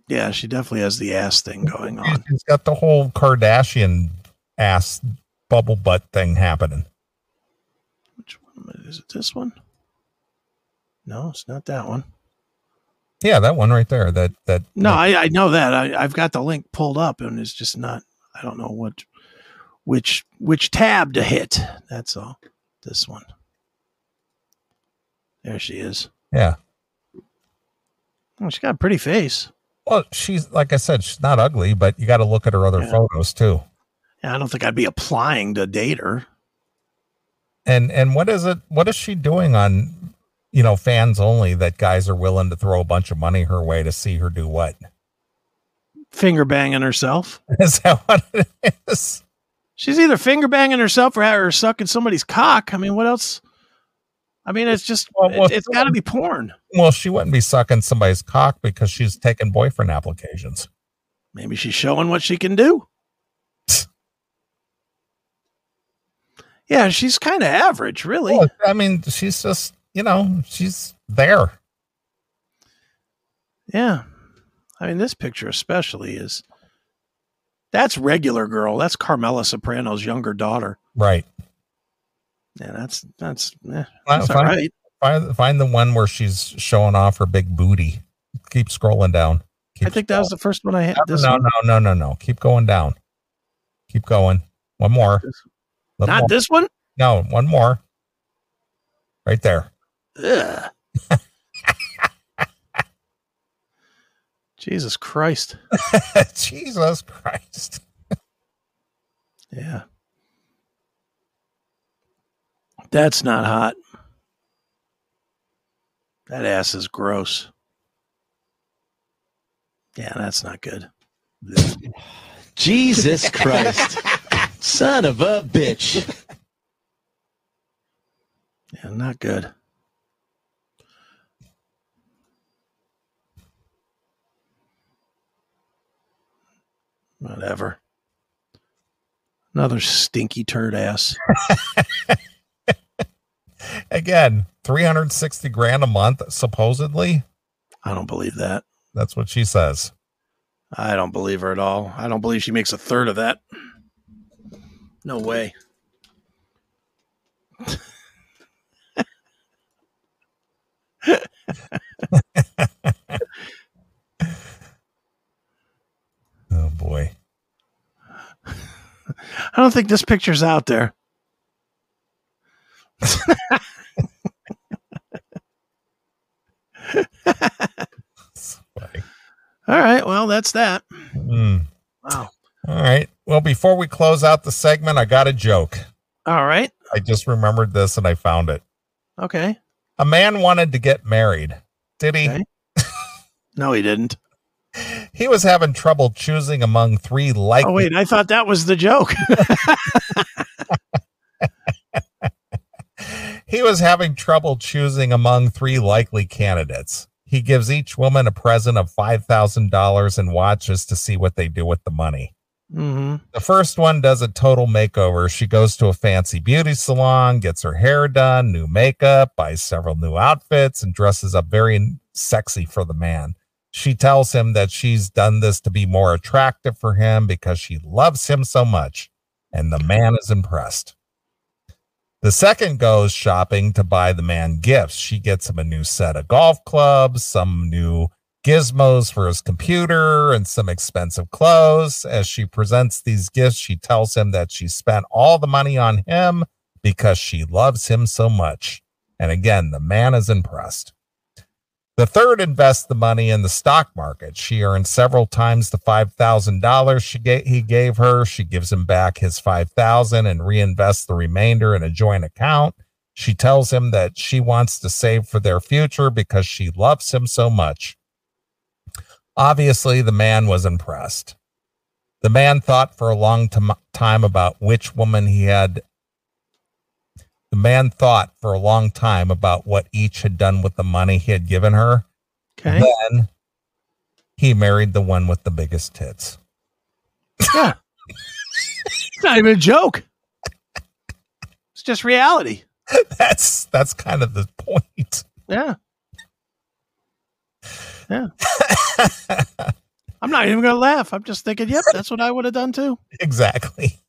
yeah, she definitely has the ass thing going on. She's got the whole Kardashian ass bubble butt thing happening. Is it? This one? No, it's not that one. Yeah, that one right there. That that No, I, I know that. I, I've got the link pulled up, and it's just not. I don't know what, which which tab to hit. That's all. This one. There she is. yeah. Oh, she got a pretty face. Well, she's like I said, she's not ugly, but you got to look at her other Yeah. photos too. Yeah, I don't think I'd be applying to date her. And and what is it? What is she doing on, you know, fans only that guys are willing to throw a bunch of money her way to see her do what? Finger banging herself. Is that what it is? She's either finger banging herself or, or sucking somebody's cock. I mean, what else? I mean, it's just Well, well, it, has got to be porn. Well, she wouldn't be sucking somebody's cock because she's taking boyfriend applications. Maybe she's showing what she can do. Yeah, she's kind of average, really. Well, I mean, she's just, you know, she's there. Yeah. I mean, this picture especially is that's regular girl. That's Carmela Soprano's younger daughter. Right. Yeah, that's that's eh, that's Find, right. find, find the one where she's showing off her big booty. Keep scrolling down. Keep I think that was the first one I had. scrolling. This no, no, no, no, no. Keep going down. Keep going. One more. Little Not more. this one. No, one more. Right there. Jesus Christ. Jesus Christ. Yeah. That's not hot. That ass is gross. Yeah, that's not good. Jesus Christ. Son of a bitch. Yeah, not good. Whatever. Another stinky turd ass. Again, 360 grand a month, supposedly. I don't believe that. That's what she says. I don't believe her at all. I don't believe she makes a third of that. No way. Oh boy. I don't think this picture's out there. All right. Well, that's that. Mm. Wow. All right. Well, before we close out the segment, I got a joke. All right. I just remembered this and I found it. Okay. A man wanted to get married. Did he? Okay. No, he didn't. He was having trouble choosing among three likely Oh, wait. I thought that was the joke. He was having trouble choosing among three likely candidates. He gives each woman a present of $5,000 and watches to see what they do with the money. Hmm The first one does a total makeover. She goes to a fancy beauty salon, gets her hair done, new makeup, buys several new outfits, and dresses up very sexy for the man. She tells him that she's done this to be more attractive for him because she loves him so much, and the man is impressed. The second goes shopping to buy the man gifts. She gets him a new set of golf clubs, some new gizmos for his computer, and some expensive clothes. As she presents these gifts, she tells him that she spent all the money on him because she loves him so much. And again, the man is impressed. The third invests the money in the stock market. She earned several times the $5,000 she gave, he gave her. She gives him back his 5000 and reinvests the remainder in a joint account. She tells him that she wants to save for their future because she loves him so much. Obviously, the man was impressed. The man thought for a long time about which woman he had. The man thought for a long time about what each had done with the money he had given her. Okay. Then he married the one with the biggest tits. Yeah. it's not even a joke. It's just reality. That's that's kind of the point. Yeah. Yeah. I'm not even going to laugh. I'm just thinking, yep, that's what I would have done too. exactly.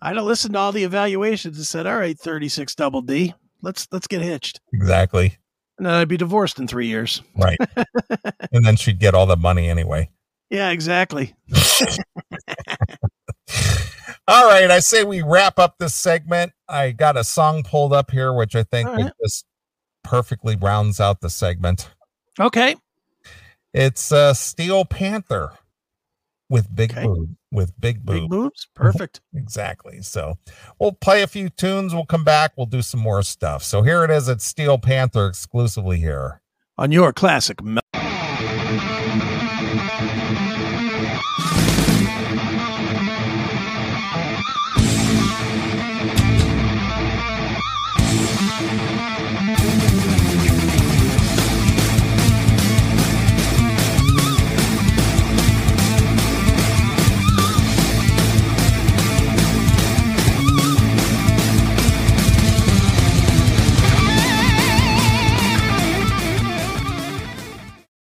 I'd have listened to all the evaluations and said, all right, 36 double D, let's, let's get hitched. Exactly. And then I'd be divorced in three years. Right. and then she'd get all the money anyway. Yeah, exactly. All right, I say we wrap up this segment. I got a song pulled up here, which I think right. just perfectly rounds out the segment. Okay. It's uh, Steel Panther with big Okay. boob, with big boob. Big boobs. Perfect. Exactly. So we'll play a few tunes. We'll come back. We'll do some more stuff. So here it is It's Steel Panther exclusively here. On your classic